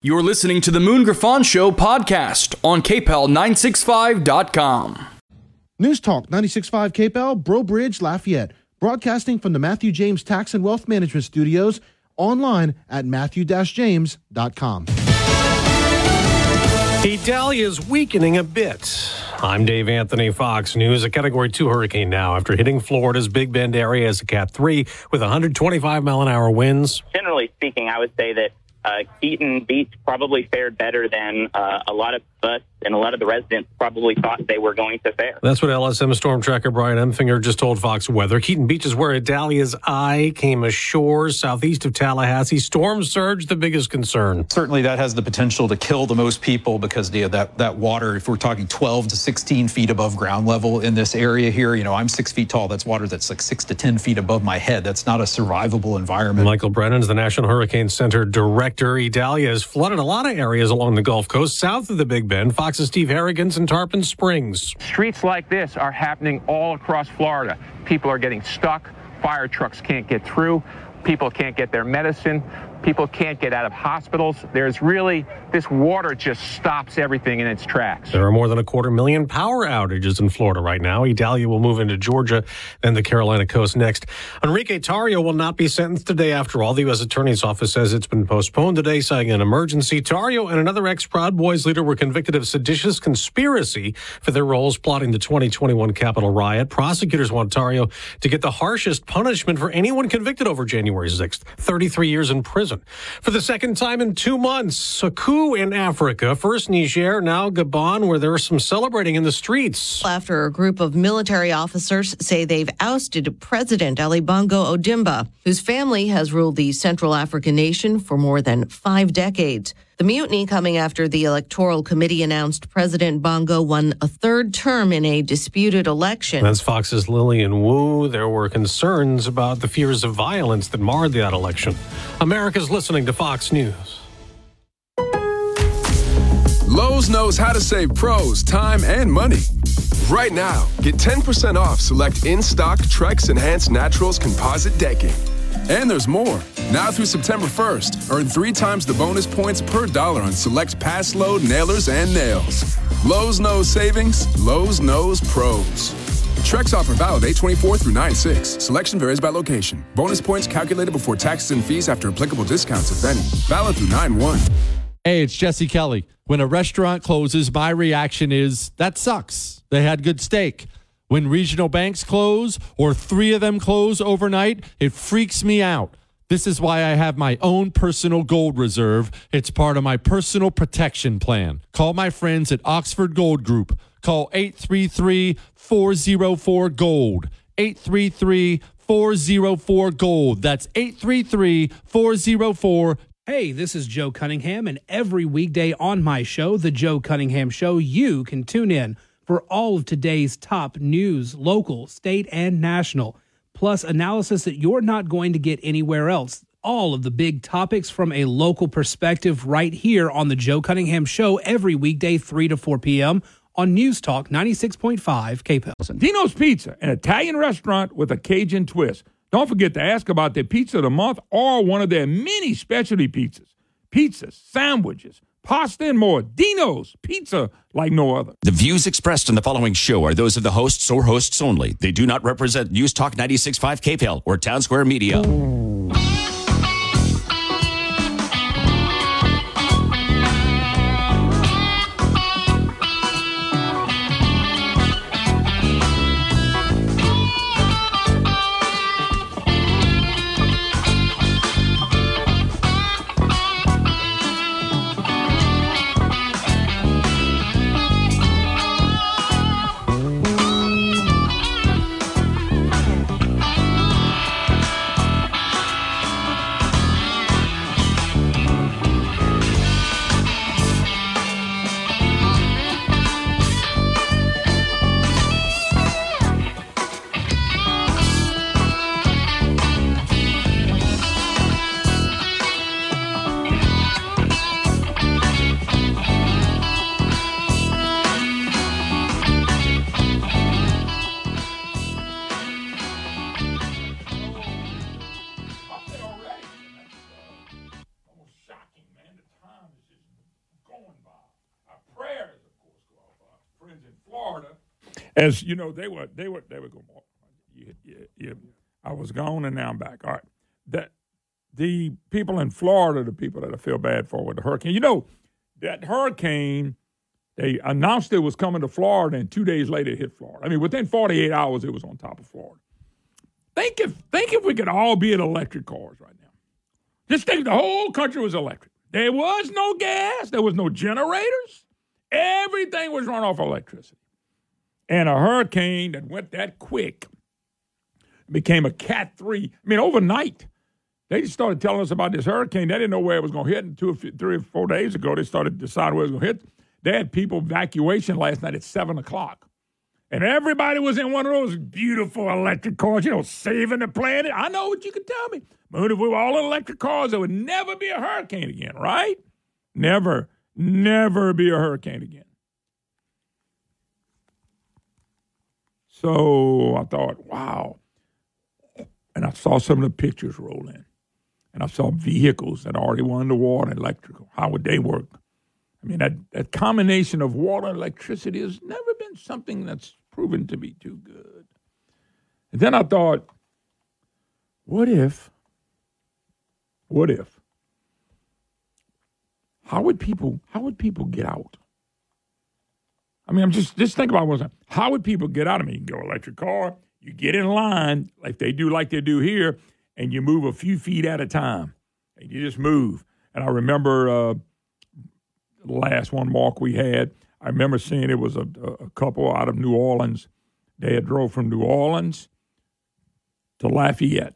You're listening to the Moon Griffon Show podcast on KPEL965.com. News Talk 96.5 KPEL, Breaux Bridge, Lafayette. Broadcasting from the Matthew James Tax and Wealth Management Studios online at matthew-james.com. Idalia is weakening a bit. I'm Dave Anthony, Fox News. A Category 2 hurricane now after hitting Florida's Big Bend area as a Cat 3 with 125 mile an hour winds. Generally speaking, I would say that Keaton Beach probably fared better than uh, a lot of us and a lot of the residents probably thought they were going to fare. That's what LSM storm tracker Brian Emfinger just told Fox Weather. Keaton Beach is where Idalia's eye came ashore southeast of Tallahassee. Storm surge, the biggest concern. Certainly that has the potential to kill the most people because you know, that, that water, if we're talking 12 to 16 feet above ground level in this area here, you know, I'm six feet tall. That's water that's like six to 10 feet above my head. That's not a survivable environment. Michael Brennan's the National Hurricane Center director. Idalia has flooded a lot of areas along the Gulf Coast south of the Big Bend. Fox's Steve Harrigan's in Tarpon Springs. Streets like this are happening all across Florida. People are getting stuck. Fire trucks can't get through. People can't get their medicine. People can't get out of hospitals. There's really, this water just stops everything in its tracks. There are more than a quarter million power outages in Florida right now. Idalia will move into Georgia and the Carolina coast next. Enrique Tarrio will not be sentenced today after all. The U.S. Attorney's Office says it's been postponed today, citing an emergency. Tarrio and another ex Proud Boys leader were convicted of seditious conspiracy for their roles plotting the 2021 Capitol riot. Prosecutors want Tarrio to get the harshest punishment for anyone convicted over January 6th 33 years in prison. For the second time in two months, a coup in Africa. First Niger, now Gabon, where there was some celebrating in the streets. After a group of military officers say they've ousted President Ali Bongo Ondimba, whose family has ruled the Central African nation for more than five decades. The mutiny coming after the Electoral Committee announced President Bongo won a third term in a disputed election. That's Fox's Lillian Wu. There were concerns about the fears of violence that marred that election. America's listening to Fox News. Lowe's knows how to save pros time and money. Right now, get 10% off select in stock Trex Enhanced Naturals composite decking. And there's more. Now through September 1st, earn three times the bonus points per dollar on select Paslode nailers and nails. Lowe's knows savings, Lowe's knows pros. Trex offer valid 824 through 96. Selection varies by location. Bonus points calculated before taxes and fees after applicable discounts, if any. Valid through 9 1. Hey, it's Jesse Kelly. When a restaurant closes, my reaction is that sucks. They had good steak. When regional banks close or three of them close overnight, it freaks me out. This is why I have my own personal gold reserve. It's part of my personal protection plan. Call my friends at Oxford Gold Group. Call 833 404 Gold. 833 404 Gold. That's 833 404 Hey, this is Joe Cunningham, and every weekday on my show, The Joe Cunningham Show, you can tune in for all of today's top news, local, state, and national, plus analysis that you're not going to get anywhere else. All of the big topics from a local perspective right here on The Joe Cunningham Show every weekday, 3 to 4 p.m. on News Talk 96.5 KPEL. Dino's Pizza, an Italian restaurant with a Cajun twist. Don't forget to ask about their pizza of the month or one of their many specialty pizzas. Pizzas, sandwiches, pasta, and more. Dino's Pizza like no other. The views expressed in the following show are those of the hosts or hosts only. They do not represent News Talk 96.5 KPEL or Town Square Media. As you know, they were they were they were going. Yeah, yeah, yeah. I was gone and now I'm back. All right. That the people in Florida, the people that I feel bad for with the hurricane. You know, that hurricane, they announced it was coming to Florida, and two days later it hit Florida. I mean, within 48 hours, it was on top of Florida. Think if think if we could all be in electric cars right now. Just think the whole country was electric. There was no gas, there was no generators. Everything was run off electricity. And a hurricane that went that quick became a Cat 3. I mean, overnight, they just started telling us about this hurricane. They didn't know where it was going to hit. And two, three or four days ago, they started deciding where it was going to hit. They had people evacuation last night at 7 o'clock. And everybody was in one of those beautiful electric cars, you know, saving the planet. I know what you can tell me. But if we were all in electric cars, there would never be a hurricane again, right? Never, never be a hurricane again. So I thought, wow. And I saw some of the pictures roll in. And I saw vehicles that already were underwater, and electrical. How would they work? I mean, that, that combination of water and electricity has never been something that's proven to be too good. And then I thought, what if, what if, how would people, how would people get out? I mean, I'm just just think about what's how would people get out of me? You go electric car, you get in line like they do, like they do here, and you move a few feet at a time, and you just move. And I remember uh, the last one walk we had. I remember seeing it was a, a couple out of New Orleans. They had drove from New Orleans to Lafayette.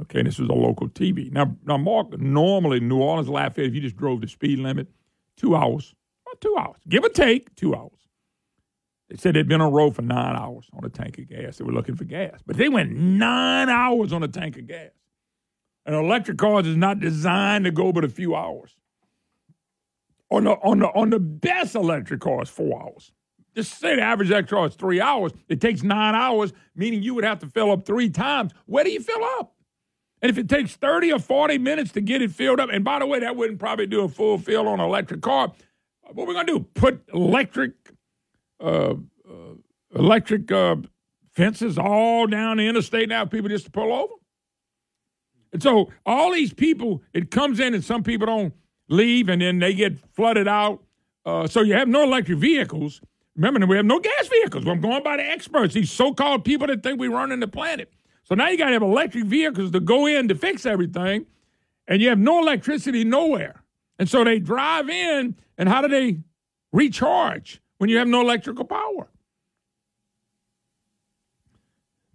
Okay, this was a local TV. Now, now, Mark, normally New Orleans, Lafayette, if you just drove the speed limit, two hours, about two hours, give or take, two hours. They said they'd been on the road for nine hours on a tank of gas. They were looking for gas. But they went nine hours on a tank of gas. An electric car is not designed to go but a few hours. On the, on the, on the best electric cars, four hours. Just say the average electric car is three hours. It takes nine hours, meaning you would have to fill up three times. Where do you fill up? And if it takes 30 or 40 minutes to get it filled up, and by the way, that wouldn't probably do a full fill on an electric car. What we're going to do, put electric uh, uh, electric uh, fences all down the interstate now, people just to pull over. And so all these people, it comes in and some people don't leave and then they get flooded out. Uh, so you have no electric vehicles. Remember, we have no gas vehicles. I'm going by the experts, these so called people that think we're running the planet. So now you got to have electric vehicles to go in to fix everything, and you have no electricity nowhere. And so they drive in, and how do they recharge? When you have no electrical power.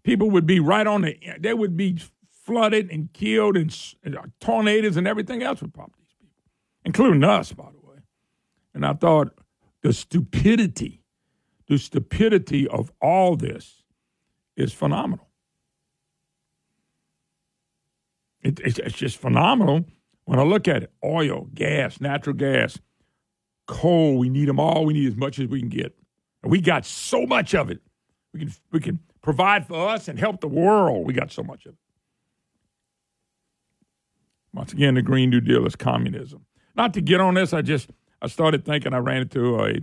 People would be right on the, they would be flooded and killed, and, and uh, tornadoes and everything else would pop these people, including us, by the way. And I thought the stupidity, the stupidity of all this is phenomenal. It, it's, it's just phenomenal when I look at it oil, gas, natural gas coal. We need them all. We need as much as we can get. And we got so much of it. We can we can provide for us and help the world. We got so much of it. Once again, the Green New Deal is communism. Not to get on this, I just I started thinking. I ran into a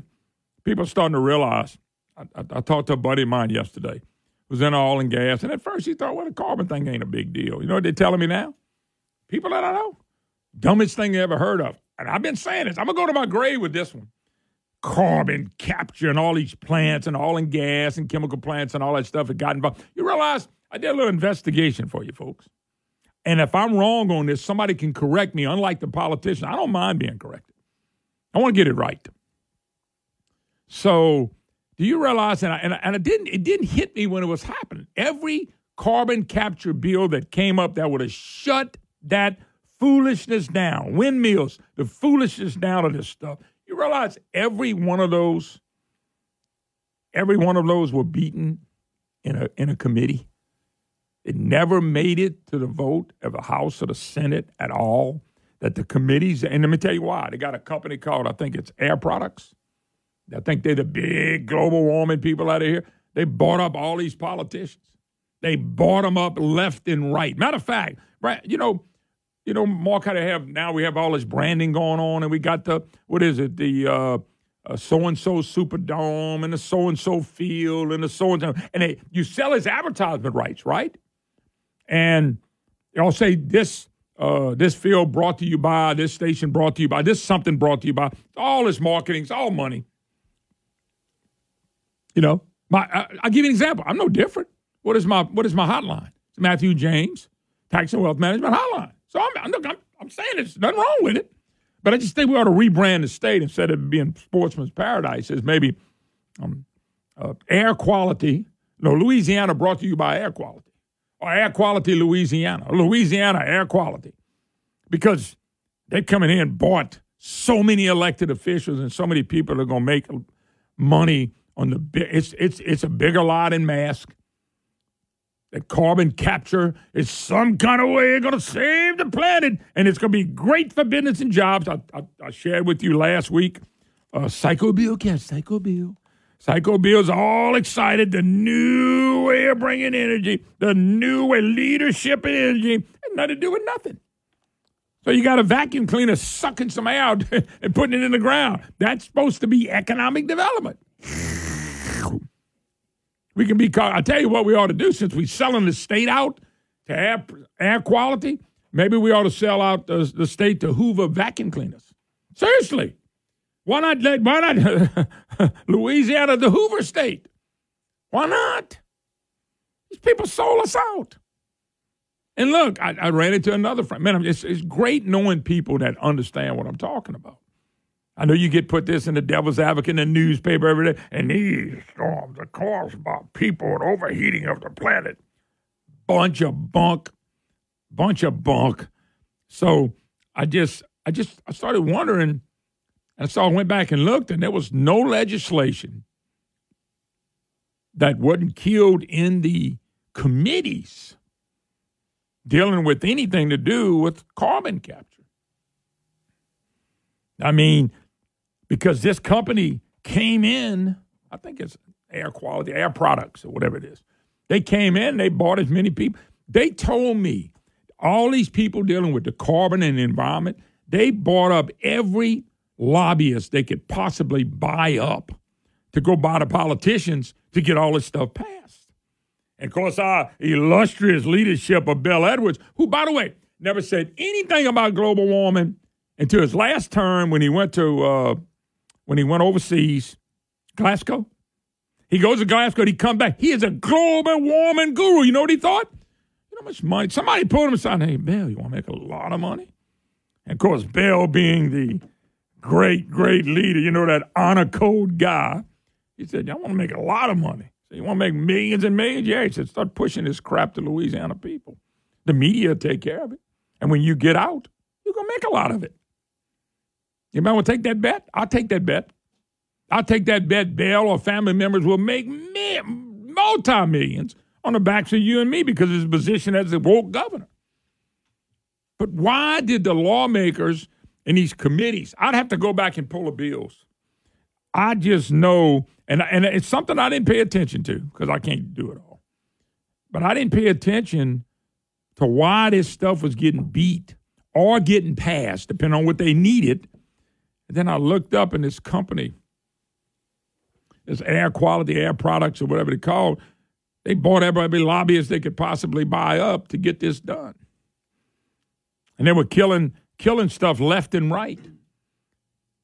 people starting to realize. I, I, I talked to a buddy of mine yesterday was in oil and gas, and at first he thought, well, the carbon thing ain't a big deal. You know what they're telling me now? People that I know, dumbest thing they ever heard of and I've been saying this, I'm to go to my grave with this one. Carbon capture and all these plants and all and gas and chemical plants and all that stuff that got involved. You realize I did a little investigation for you folks. And if I'm wrong on this, somebody can correct me, unlike the politician. I don't mind being corrected. I want to get it right. So, do you realize? And, I, and, I, and it didn't it didn't hit me when it was happening. Every carbon capture bill that came up that would have shut that foolishness down, windmills, the foolishness down of this stuff. You realize every one of those, every one of those were beaten in a in a committee. It never made it to the vote of the House or the Senate at all. That the committees, and let me tell you why. They got a company called, I think it's Air Products. I think they're the big global warming people out of here. They bought up all these politicians. They bought them up left and right. Matter of fact, right, you know, you know, Mark, how to have now we have all this branding going on, and we got the what is it, the so and so Superdome and the so and so field and the so and so, and they, you sell his advertisement rights, right? And I'll say this uh, this field brought to you by this station brought to you by this something brought to you by all this marketing, it's all money. You know, my I, I'll give you an example. I'm no different. What is my what is my hotline? It's Matthew James, Tax and Wealth Management Hotline. So I'm look, I'm, I'm saying there's nothing wrong with it, but I just think we ought to rebrand the state instead of being Sportsman's Paradise as maybe um, uh, air quality. No, Louisiana brought to you by air quality or air quality Louisiana, Louisiana air quality, because they come in here and bought so many elected officials and so many people are going to make money on the big. It's it's it's a bigger lot in mask. That carbon capture is some kind of way going to save the planet, and it's going to be great for business and jobs. I, I, I shared with you last week. Uh, Psycho Bill, yeah, Psycho Bill. Psycho Bill's all excited. The new way of bringing energy, the new way leadership and energy, has nothing to do with nothing. So you got a vacuum cleaner sucking some air out and putting it in the ground. That's supposed to be economic development. We can be called. I tell you what, we ought to do since we're selling the state out to air, air quality. Maybe we ought to sell out the, the state to Hoover vacuum cleaners. Seriously, why not let why not Louisiana the Hoover state? Why not? These people sold us out. And look, I, I ran into another friend. Man, it's, it's great knowing people that understand what I'm talking about. I know you get put this in the devil's advocate in the newspaper every day, and these storms are caused by people and overheating of the planet. Bunch of bunk, bunch of bunk. So I just, I just, I started wondering, and so I went back and looked, and there was no legislation that wasn't killed in the committees dealing with anything to do with carbon capture. I mean, because this company came in, I think it's air quality, air products, or whatever it is. They came in, they bought as many people. They told me all these people dealing with the carbon and the environment, they bought up every lobbyist they could possibly buy up to go buy the politicians to get all this stuff passed. And of course, our illustrious leadership of Bill Edwards, who, by the way, never said anything about global warming until his last term when he went to uh, when he went overseas, Glasgow. He goes to Glasgow, he come back. He is a global warming guru. You know what he thought? You know how much money? Somebody pulled him aside. Hey, Bill, you want to make a lot of money? And of course, Bill being the great, great leader, you know, that honor code guy, he said, I want to make a lot of money. So you want to make millions and millions? Yeah, he said, start pushing this crap to Louisiana people. The media take care of it. And when you get out, you're going to make a lot of it. Anybody want to take that bet? I'll take that bet. I'll take that bet. Bill or family members will make multi millions on the backs of you and me because of his position as the woke governor. But why did the lawmakers in these committees? I'd have to go back and pull the bills. I just know, and and it's something I didn't pay attention to because I can't do it all. But I didn't pay attention to why this stuff was getting beat or getting passed, depending on what they needed and then I looked up in this company, this air quality air products or whatever they called, they bought every lobbyist they could possibly buy up to get this done. And they were killing killing stuff left and right.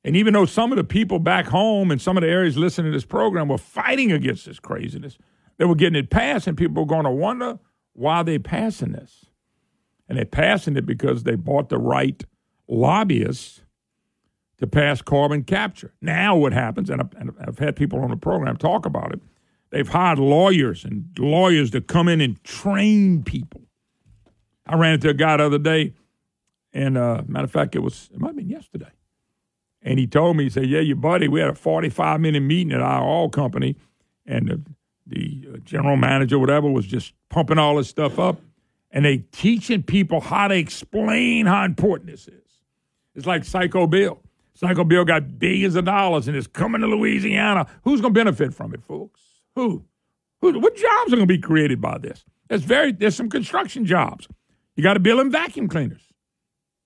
And even though some of the people back home and some of the areas listening to this program were fighting against this craziness, they were getting it passed, and people were going to wonder why they're passing this. And they're passing it because they bought the right lobbyists to pass carbon capture. Now, what happens, and I've, and I've had people on the program talk about it, they've hired lawyers and lawyers to come in and train people. I ran into a guy the other day, and uh, matter of fact, it was it might have been yesterday, and he told me, he said, "Yeah, your buddy, we had a forty-five minute meeting at our oil company, and the, the uh, general manager, whatever, was just pumping all this stuff up, and they teaching people how to explain how important this is. It's like Psycho Bill." Psycho Bill got billions of dollars and is coming to Louisiana. Who's going to benefit from it, folks? Who? Who? What jobs are going to be created by this? There's very there's some construction jobs. You got to build in vacuum cleaners,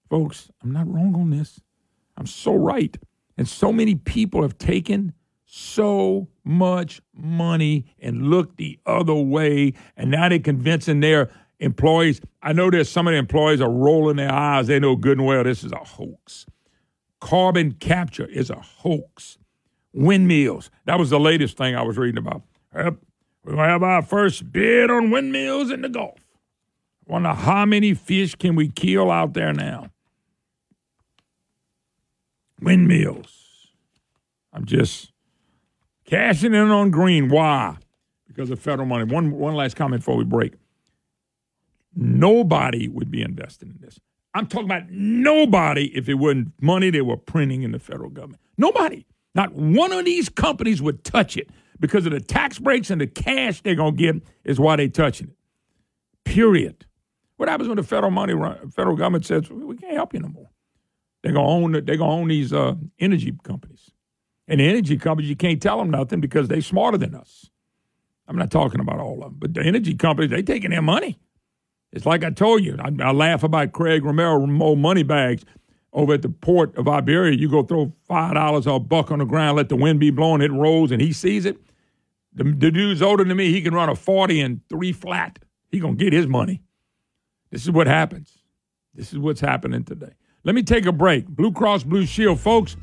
folks. I'm not wrong on this. I'm so right. And so many people have taken so much money and looked the other way, and now they're convincing their employees. I know there's some of the employees are rolling their eyes. They know good and well this is a hoax. Carbon capture is a hoax. Windmills. That was the latest thing I was reading about. Yep. We're going to have our first bid on windmills in the Gulf. Wonder how many fish can we kill out there now? Windmills. I'm just cashing in on green. Why? Because of federal money. One one last comment before we break. Nobody would be investing in this. I'm talking about nobody if it wasn't money they were printing in the federal government. Nobody. Not one of these companies would touch it because of the tax breaks and the cash they're going to get is why they're touching it. Period. What happens when the federal money, federal government says we can't help you no more? They're gonna own they're gonna own these uh, energy companies, and the energy companies you can't tell them nothing because they're smarter than us. I'm not talking about all of them, but the energy companies they're taking their money. It's like I told you. I, I laugh about Craig Romero money bags over at the port of Iberia. You go throw five dollars or a buck on the ground, let the wind be blowing, it rolls, and he sees it. The, the dude's older than me. He can run a forty and three flat. He gonna get his money. This is what happens. This is what's happening today. Let me take a break. Blue Cross Blue Shield, folks.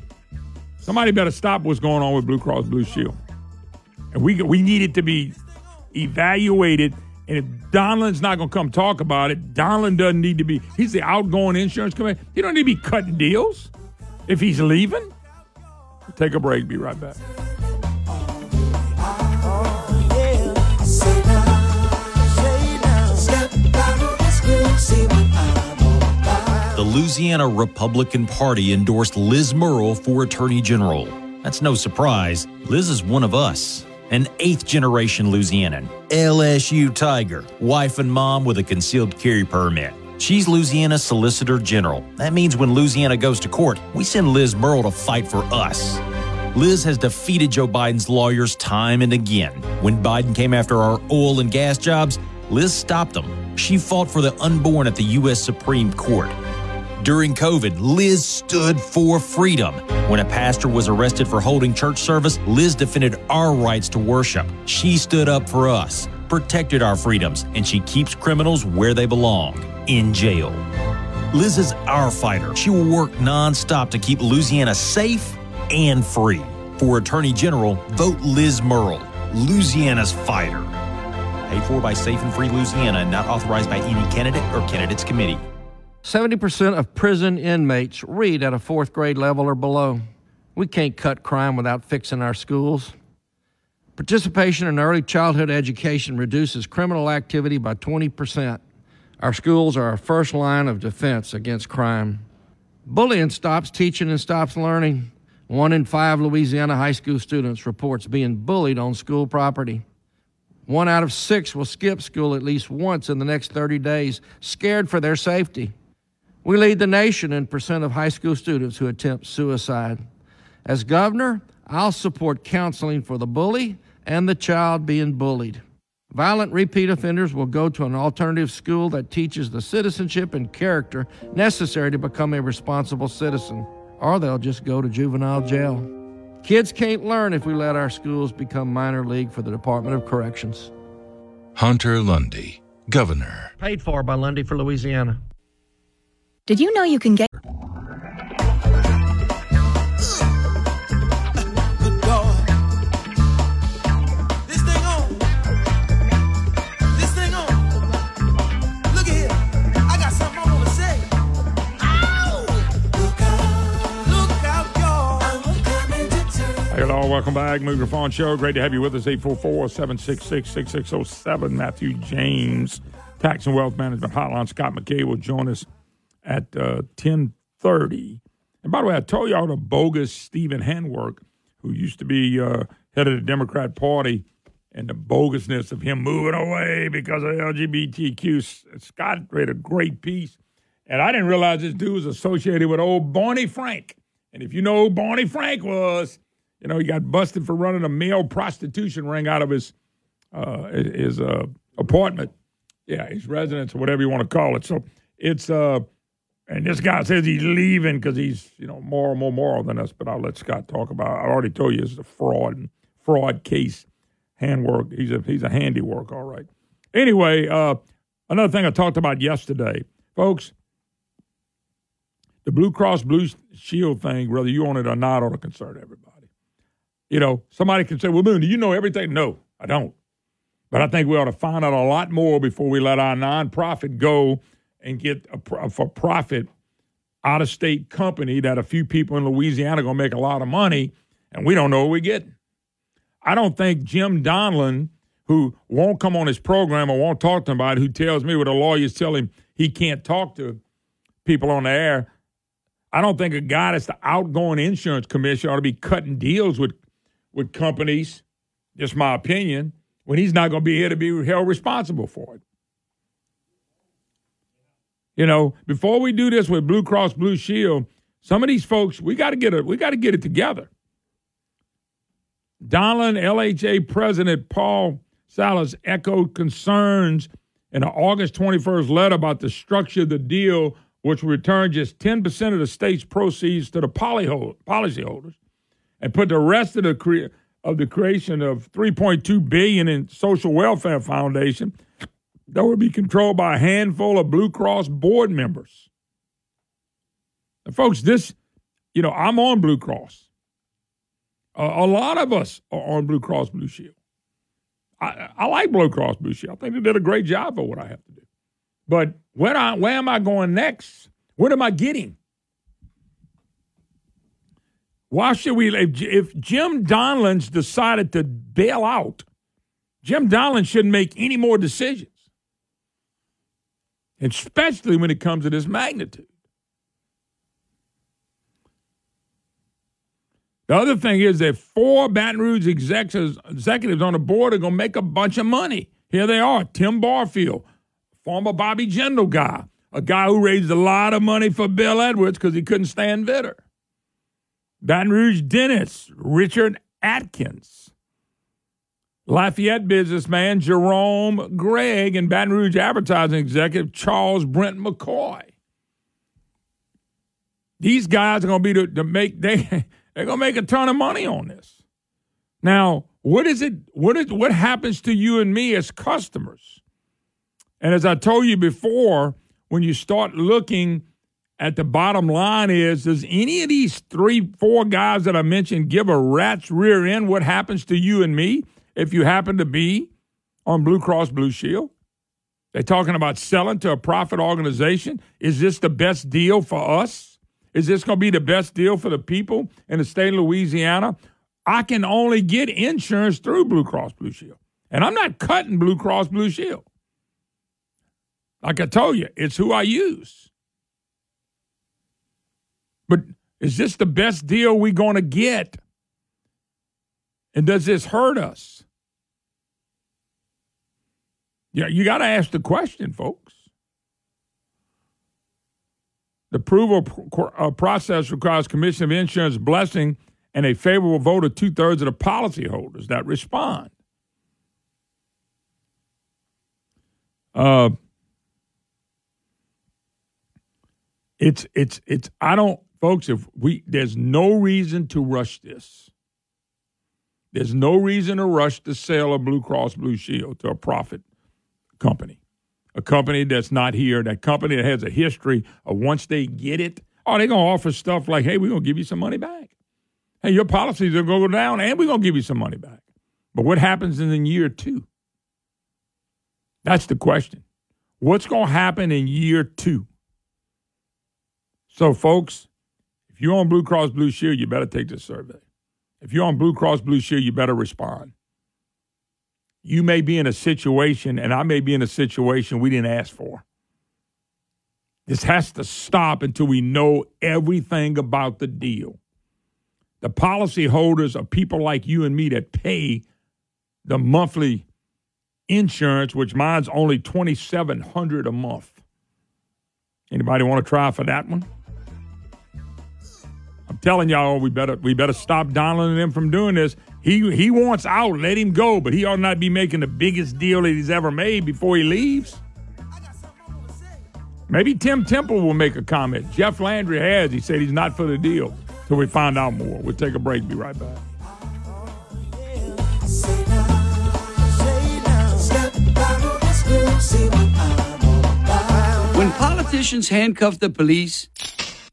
Somebody better stop what's going on with Blue Cross Blue Shield. And we we need it to be evaluated. And if Donelon's not going to come talk about it, Donelon doesn't need to be. He's the outgoing insurance company. He don't need to be cutting deals if he's leaving. Take a break. Be right back. The Louisiana Republican Party endorsed Liz Murrill for Attorney General. That's no surprise. Liz is one of us, an eighth generation Louisianan, LSU Tiger, wife and mom with a concealed carry permit. She's Louisiana's Solicitor General. That means when Louisiana goes to court, we send Liz Murrill to fight for us. Liz has defeated Joe Biden's lawyers time and again. When Biden came after our oil and gas jobs, Liz stopped them. She fought for the unborn at the U.S. Supreme Court. During COVID, Liz stood for freedom. When a pastor was arrested for holding church service, Liz defended our rights to worship. She stood up for us, protected our freedoms, and she keeps criminals where they belong in jail. Liz is our fighter. She will work nonstop to keep Louisiana safe and free. For Attorney General, vote Liz Murrill, Louisiana's fighter. Paid for by Safe and Free Louisiana and not authorized by any candidate or candidates committee. 70% of prison inmates read at a fourth grade level or below. We can't cut crime without fixing our schools. Participation in early childhood education reduces criminal activity by 20%. Our schools are our first line of defense against crime. Bullying stops teaching and stops learning. One in five Louisiana high school students reports being bullied on school property. One out of six will skip school at least once in the next 30 days, scared for their safety. We lead the nation in percent of high school students who attempt suicide. As governor, I'll support counseling for the bully and the child being bullied. Violent repeat offenders will go to an alternative school that teaches the citizenship and character necessary to become a responsible citizen, or they'll just go to juvenile jail. Kids can't learn if we let our schools become minor league for the Department of Corrections. Hunter Lundy, Governor. Paid for by Lundy for Louisiana. Did you know you can get. Hello, welcome back. Moon Griffon Show. Great to have you with us. 844 766 6607. Matthew James, Tax and Wealth Management Hotline. Scott McKay will join us at uh, 1030. And by the way, I told y'all the bogus Stephen Handwerk, who used to be uh, head of the Democrat Party, and the bogusness of him moving away because of LGBTQ. Scott read a great piece. And I didn't realize this dude was associated with old Barney Frank. And if you know who Barney Frank was, you know, he got busted for running a male prostitution ring out of his uh, his uh, apartment. Yeah, his residence or whatever you want to call it. So it's uh, And this guy says he's leaving because he's, you know, more and more moral than us. But I'll let Scott talk about. It. I already told you it's a fraud fraud case. Handwerk. He's a he's a handiwork. All right. Anyway, uh, another thing I talked about yesterday, folks. The Blue Cross Blue Shield thing, whether you own it or not, ought to concern everybody. You know, somebody can say, "Well, Moon, do you know everything?" No, I don't. But I think we ought to find out a lot more before we let our nonprofit go and get a, a for profit out of state company that a few people in Louisiana are going to make a lot of money, and we don't know what we're getting. I don't think Jim Donelon, who won't come on his program or won't talk to anybody, who tells me what the lawyers tell him he can't talk to people on the air. I don't think a guy that's the outgoing insurance commissioner ought to be cutting deals with with companies. Just my opinion. When he's not going to be here to be held responsible for it. You know, before we do this with Blue Cross Blue Shield, some of these folks, we got to get it. We got to get it together. Donelon LHA President Paul Salles echoed concerns in an August 21st letter about the structure of the deal, which would return just 10% of the state's proceeds to the policyholders and put the rest of the cre- of the creation of 3.2 billion in social welfare foundation that would be controlled by a handful of Blue Cross board members. And folks, this, you know, I'm on Blue Cross. A lot of us are on Blue Cross Blue Shield. I, I like Blue Cross Blue Shield. I think they did a great job for what I have to do. But where, I, where am I going next? What am I getting? Why should we? If, if Jim Donelon's decided to bail out, Jim Donelon shouldn't make any more decisions especially when it comes to this magnitude. The other thing is that four Baton Rouge executives, on the board are going to make a bunch of money. Here they are Tim Barfield, former Bobby Jindal guy, a guy who raised a lot of money for Bill Edwards because he couldn't stand Vitter. Baton Rouge dentist Richard Atkins, Lafayette businessman Jerome Gregg and Baton Rouge advertising executive Charles Brent McCoy. These guys are going to be to, to make they they're going to make a ton of money on this. Now, what is it? What is what happens to you and me as customers? And as I told you before, when you start looking at the bottom line, is does any of these three, four guys that I mentioned give a rat's rear end? What happens to you and me? If you happen to be on Blue Cross Blue Shield. They're talking about selling to a profit organization. Is this the best deal for us? Is this going to be the best deal for the people in the state of Louisiana? I can only get insurance through Blue Cross Blue Shield. And I'm not cutting Blue Cross Blue Shield. Like I told you, it's who I use. But is this the best deal we're going to get? And does this hurt us? Yeah, you got to ask the question, folks. The approval uh, process requires Commission of Insurance blessing and a favorable vote of two thirds of the policyholders that respond. Uh, it's it's it's. I don't, folks. If we there's no reason to rush this. There's no reason to rush the sale of Blue Cross Blue Shield to a profit company, a company that's not here, that company that has a history of once they get it, oh, they're going to offer stuff like, hey, we're going to give you some money back. Hey, your policies are going to go down and we're going to give you some money back. But what happens in year two? That's the question. What's going to happen in year two? So, folks, if you're on Blue Cross Blue Shield, you better take this survey. If you're on Blue Cross Blue Shield, you better respond. You may be in a situation, and I may be in a situation we didn't ask for. This has to stop until we know everything about the deal. The policyholders are people like you and me that pay the monthly insurance, which mine's only twenty seven hundred a month. Anybody want to try for that one? Telling y'all, we better we better stop Donelon and them from doing this. He he wants out, let him go, but he ought not be making the biggest deal that he's ever made before he leaves. Maybe Tim Temple will make a comment. Jeff Landry has. He said he's not for the deal. Till we find out more. We'll take a break. Be right back. When politicians handcuff the police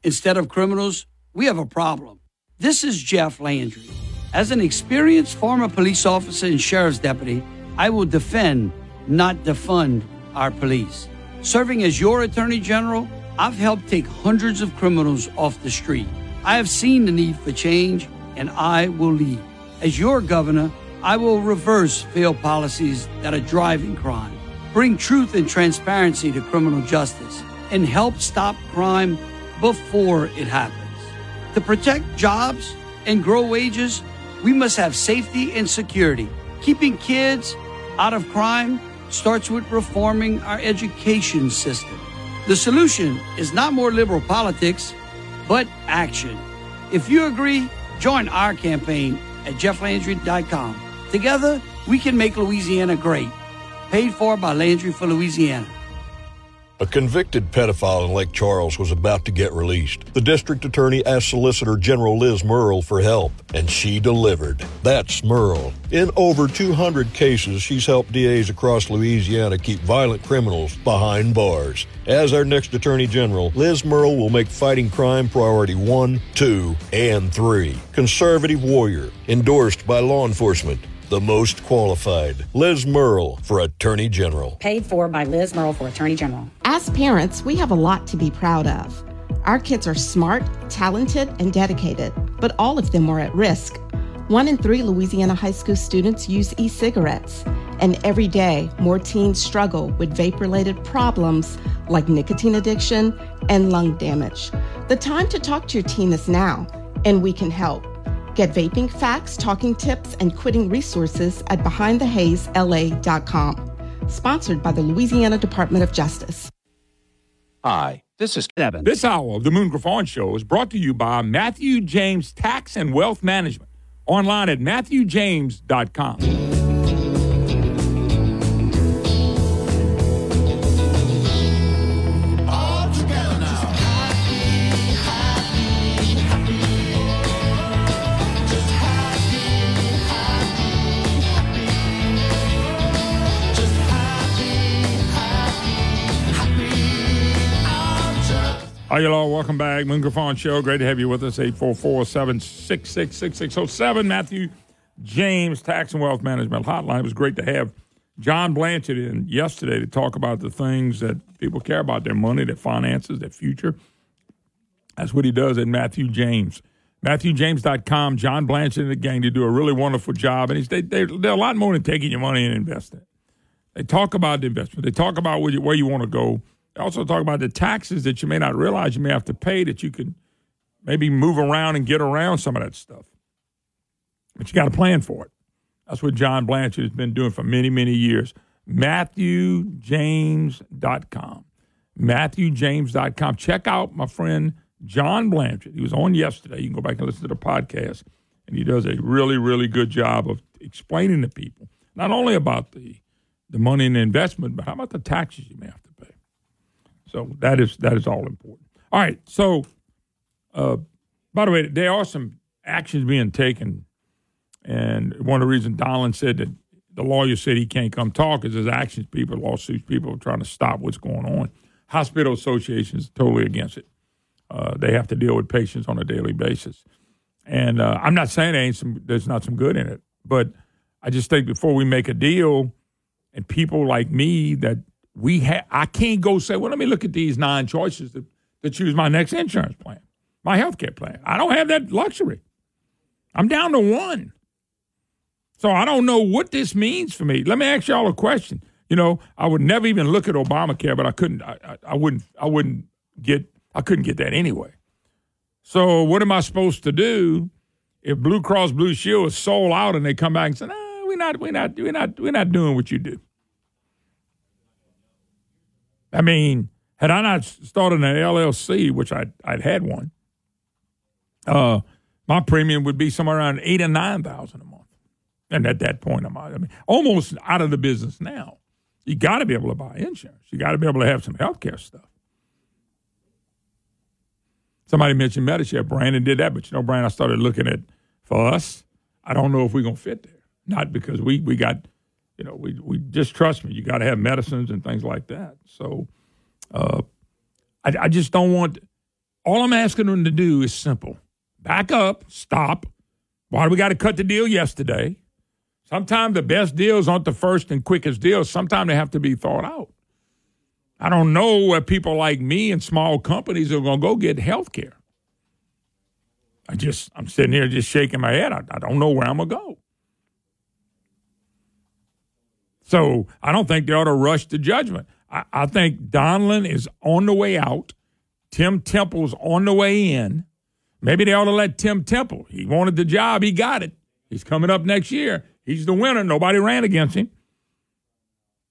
instead of criminals, we have a problem. This is Jeff Landry. As an experienced former police officer and sheriff's deputy, I will defend, not defund, our police. Serving as your attorney general, I've helped take hundreds of criminals off the street. I have seen the need for change, and I will lead. As your governor, I will reverse failed policies that are driving crime, bring truth and transparency to criminal justice, and help stop crime before it happens. To protect jobs and grow wages, we must have safety and security. Keeping kids out of crime starts with reforming our education system. The solution is not more liberal politics, but action. If you agree, join our campaign at jefflandry.com. Together, we can make Louisiana great. Paid for by Landry for Louisiana. A convicted pedophile in Lake Charles was about to get released. The district attorney asked Solicitor General Liz Murrill for help, and she delivered. That's Murrill. In over 200 cases, she's helped DAs across Louisiana keep violent criminals behind bars. As our next attorney general, Liz Murrill will make fighting crime priority one, two, and three. Conservative warrior, endorsed by law enforcement the most qualified. Liz Murrill for Attorney General. Paid for by Liz Murrill for Attorney General. As parents, we have a lot to be proud of. Our kids are smart, talented, and dedicated, but all of them are at risk. One in three Louisiana high school students use e cigarettes, and every day more teens struggle with vape related problems like nicotine addiction and lung damage. The time to talk to your teen is now, and we can help. Get vaping facts, talking tips, and quitting resources at BehindTheHazeLA.com. Sponsored by the Louisiana Department of Justice. Hi, this is Kevin. This hour of the Moon Griffon Show is brought to you by Matthew James Tax and Wealth Management. Online at MatthewJames.com. Hi, y'all. Welcome back. Moon Griffon Show. Great to have you with us. 844 766 6607. Matthew James, Tax and Wealth Management Hotline. It was great to have John Blanchard in yesterday to talk about the things that people care about their money, their finances, their future. That's what he does at Matthew James. MatthewJames.com. John Blanchard and the gang, they do a really wonderful job. And they, they, they're a lot more than taking your money and investing. They talk about the investment, they talk about where you, where you want to go also talk about the taxes that you may not realize you may have to pay that you can maybe move around and get around some of that stuff. But you got to plan for it. That's what John Blanchard has been doing for many, many years. MatthewJames.com. MatthewJames.com. Check out my friend John Blanchard. He was on yesterday. You can go back and listen to the podcast. And he does a really, really good job of explaining to people not only about the, the money and the investment, but how about the taxes you may have to so that is that is all important. All right. So, uh, by the way, there are some actions being taken, and one of the reasons Donelon said that the lawyer said he can't come talk is his actions. People, lawsuits, people are trying to stop what's going on. Hospital associations totally against it. Uh, they have to deal with patients on a daily basis, and uh, I'm not saying there ain't some, there's not some good in it, but I just think before we make a deal, and people like me that we ha- I can't go say, well, let me look at these nine choices to, to choose my next insurance plan, my health care plan. I don't have that luxury. I'm down to one. So I don't know what this means for me. Let me ask y'all a question. You know, I would never even look at Obamacare, but I couldn't. I, I, I wouldn't. I wouldn't get. I couldn't get that anyway. So what am I supposed to do if Blue Cross Blue Shield is sold out and they come back and say, "No, we're not. We're not. We're not. We're not doing what you do." I mean, had I not started an LLC, which I'd, I'd had one, uh, my premium would be somewhere around eight or nine thousand a month. And at that point, I'm I mean, almost out of the business now. You got to be able to buy insurance. You got to be able to have some health care stuff. Somebody mentioned Medishare. Brandon did that, but you know, Brandon, I started looking at for us. I don't know if we're gonna fit there. Not because we we got, you know, we we just trust me. You got to have medicines and things like that. So, uh, I, I just don't want. All I'm asking them to do is simple: back up, stop. Why do we got to cut the deal yesterday? Sometimes the best deals aren't the first and quickest deals. Sometimes they have to be thought out. I don't know where people like me and small companies are going to go get health care. I just, I'm sitting here just shaking my head. I, I don't know where I'm going to go. So I don't think they ought to rush to judgment. I, I think Donelon is on the way out. Tim Temple's on the way in. Maybe they ought to let Tim Temple. He wanted the job. He got it. He's coming up next year. He's the winner. Nobody ran against him.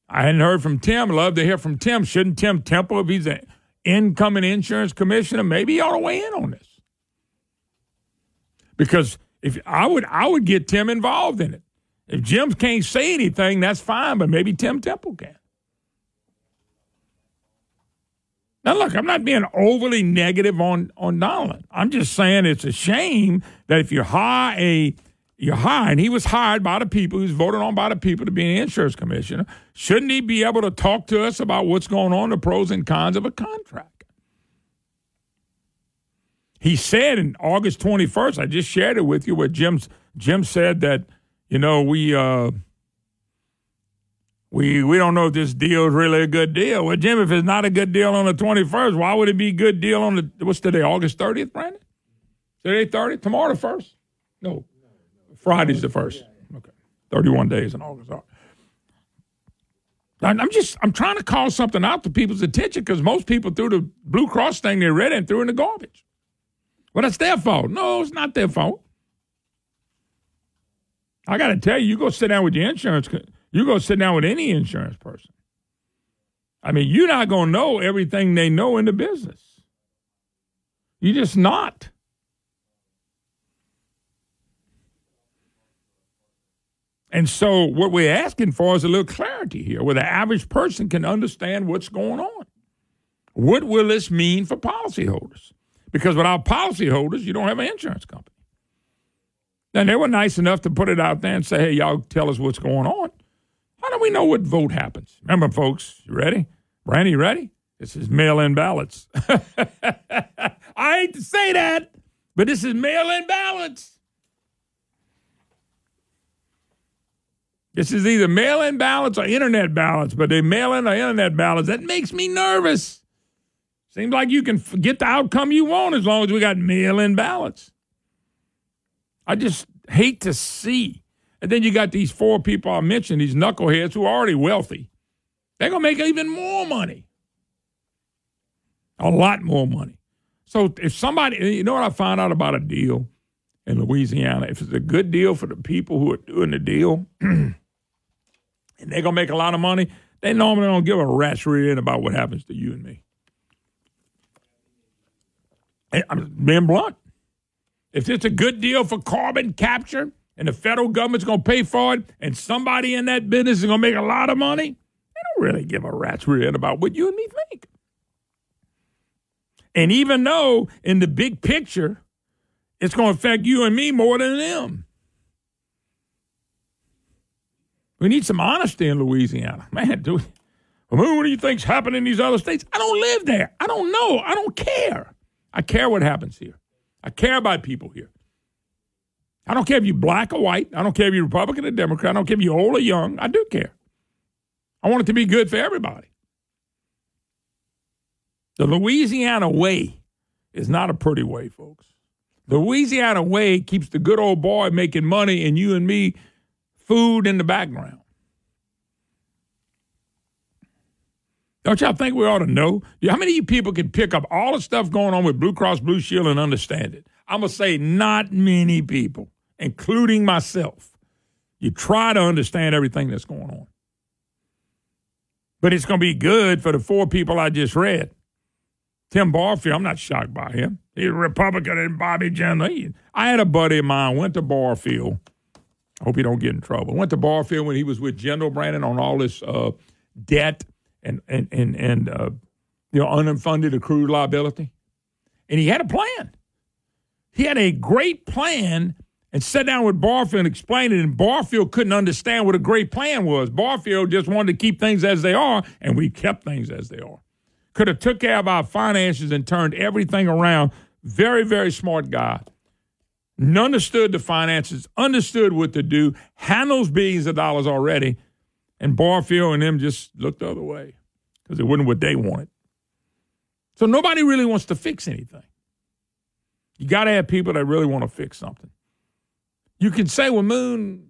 I hadn't heard from Tim. Love to hear from Tim. Shouldn't Tim Temple, if he's an incoming insurance commissioner, maybe he ought to weigh in on this? Because if I would, I would get Tim involved in it. If Jim can't say anything, that's fine, but maybe Tim Temple can. Now, look, I'm not being overly negative on on Donelon. I'm just saying it's a shame that if you hire a you're hiring. He was hired by the people. He was voted on by the people to be an insurance commissioner. Shouldn't he be able to talk to us about what's going on, the pros and cons of a contract? He said in August 21st, I just shared it with you, where Jim's, Jim said that, you know, we uh, we we don't know if this deal is really a good deal. Well, Jim, if it's not a good deal on the 21st, why would it be a good deal on the, what's today, August 30th, Brandon? Today 30th? Tomorrow the 1st? No. Friday's the first. Okay. 31 days in August. I'm just I'm trying to call something out to people's attention because most people threw the Blue Cross thing they read and threw in the garbage. Well, that's their fault. No, it's not their fault. I got to tell you, you go sit down with your insurance. You go sit down with any insurance person. I mean, you're not going to know everything they know in the business. You're just not. And so, what we're asking for is a little clarity here where the average person can understand what's going on. What will this mean for policyholders? Because without policyholders, you don't have an insurance company. And they were nice enough to put it out there and say, hey, y'all tell us what's going on. How do we know what vote happens? Remember, folks, you ready? Brandy, ready? This is mail in ballots. I hate to say that, but this is mail in ballots. This is either mail in ballots or internet ballots, but they mail in or internet ballots. That makes me nervous. Seems like you can get the outcome you want as long as we got mail in ballots. I just hate to see. And then you got these four people I mentioned, these knuckleheads who are already wealthy. They're going to make even more money. A lot more money. So if somebody, you know what I found out about a deal in Louisiana? If it's a good deal for the people who are doing the deal, and they're going to make a lot of money, they normally don't give a rat's rear end about what happens to you and me. And I'm being blunt. If it's a good deal for carbon capture and the federal government's going to pay for it and somebody in that business is going to make a lot of money, they don't really give a rat's rear about what you and me think. And even though in the big picture, it's going to affect you and me more than them. We need some honesty in Louisiana. Man, do we? What do you think's happening in these other states? I don't live there. I don't know. I don't care. I care what happens here. I care about people here. I don't care if you're black or white. I don't care if you're Republican or Democrat. I don't care if you're old or young. I do care. I want it to be good for everybody. The Louisiana way is not a pretty way, folks. The Louisiana way keeps the good old boy making money and you and me food in the background. Don't y'all think we ought to know? How many of you people can pick up all the stuff going on with Blue Cross Blue Shield and understand it? I'm going to say not many people, including myself. You try to understand everything that's going on. But it's going to be good for the four people I just read. Tim Barfield, I'm not shocked by him. He's a Republican and Bobby Jindal. I had a buddy of mine went to Barfield I hope he don't get in trouble. Went to Barfield when he was with General Brandon on all this uh, debt and and and and uh, you know unfunded accrued liability, And he had a plan. He had a great plan and sat down with Barfield and explained it. And Barfield couldn't understand what a great plan was. Barfield just wanted to keep things as they are, and we kept things as they are. Could have took care of our finances and turned everything around. Very, very smart guy. Understood the finances, understood what to do, handles billions of dollars already, and Barfield and them just looked the other way because it wasn't what they wanted. So nobody really wants to fix anything. You got to have people that really want to fix something. You can say, "Well, Moon,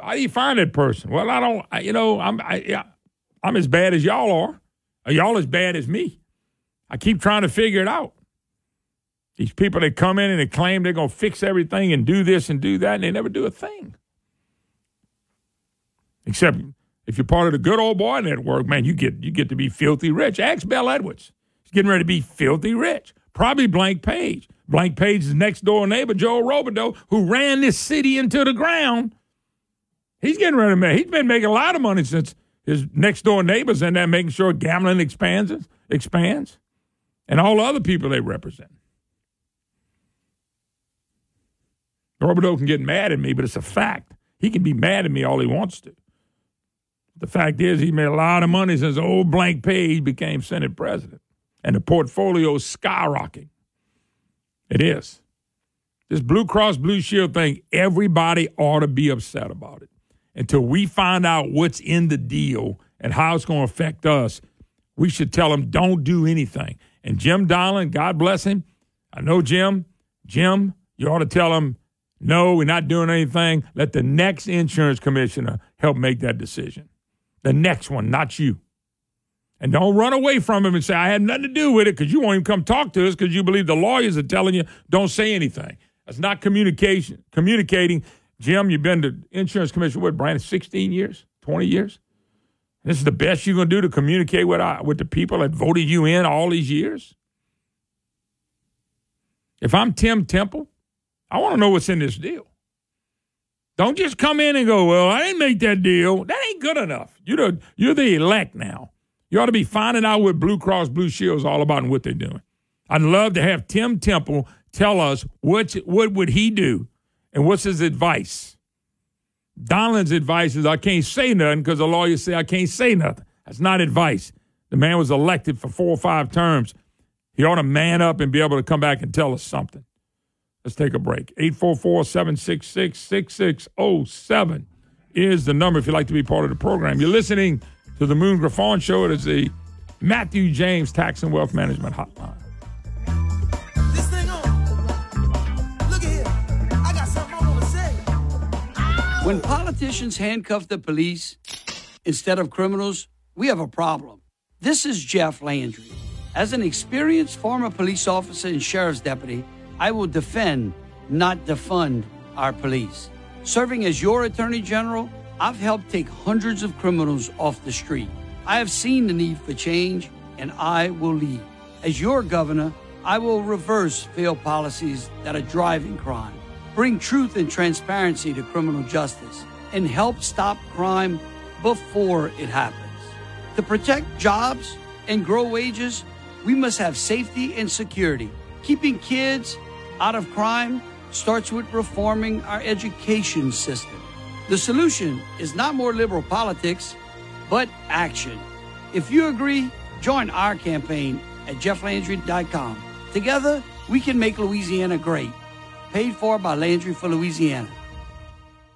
how do you find that person?" Well, I don't. I, you know, I'm I, I'm as bad as y'all are. Are y'all as bad as me? I keep trying to figure it out. These people that come in and they claim they're going to fix everything and do this and do that, and they never do a thing. Except if you're part of the good old boy network, man, you get you get to be filthy rich. Ask Bel Edwards. He's getting ready to be filthy rich. Probably Blank Page. Blank Page's next door neighbor, Joe Robideaux, who ran this city into the ground. He's getting ready to make. He's been making a lot of money since his next door neighbors in there making sure gambling expands, expands, and all the other people they represent. Robideaux can get mad at me, but it's a fact. He can be mad at me all he wants to. The fact is, he made a lot of money since old Blank Page became Senate president, and the portfolio is skyrocketing. It is. This Blue Cross Blue Shield thing, everybody ought to be upset about it. Until we find out what's in the deal and how it's going to affect us, we should tell them don't do anything. And Jim Donelon, God bless him. I know Jim. Jim, you ought to tell him, no, we're not doing anything. Let the next insurance commissioner help make that decision. The next one, not you. And don't run away from him and say, I had nothing to do with it because you won't even come talk to us because you believe the lawyers are telling you don't say anything. That's not communication. Communicating. Jim, you've been to insurance commissioner with Brandon 16 years, 20 years. This is the best you're going to do to communicate with, our, with the people that voted you in all these years? If I'm Tim Temple, I want to know what's in this deal. Don't just come in and go, well, I didn't make that deal. That ain't good enough. You're the, you're the elect now. You ought to be finding out what Blue Cross Blue Shield is all about and what they're doing. I'd love to have Tim Temple tell us what what would he do and what's his advice. Donelon's advice is I can't say nothing because the lawyers say I can't say nothing. That's not advice. The man was elected for four or five terms. He ought to man up and be able to come back and tell us something. Let's take a break. 844 766 6607 is the number if you'd like to be part of the program. You're listening to the Moon Griffon Show. It is the Matthew James Tax and Wealth Management Hotline. When politicians handcuff the police instead of criminals, we have a problem. This is Jeff Landry. As an experienced former police officer and sheriff's deputy, I will defend, not defund, our police. Serving as your attorney general, I've helped take hundreds of criminals off the street. I have seen the need for change, and I will lead. As your governor, I will reverse failed policies that are driving crime, bring truth and transparency to criminal justice, and help stop crime before it happens. To protect jobs and grow wages, we must have safety and security. Keeping kids out of crime starts with reforming our education system. The solution is not more liberal politics, but action. If you agree, join our campaign at jefflandry.com. Together, we can make Louisiana great. Paid for by Landry for Louisiana.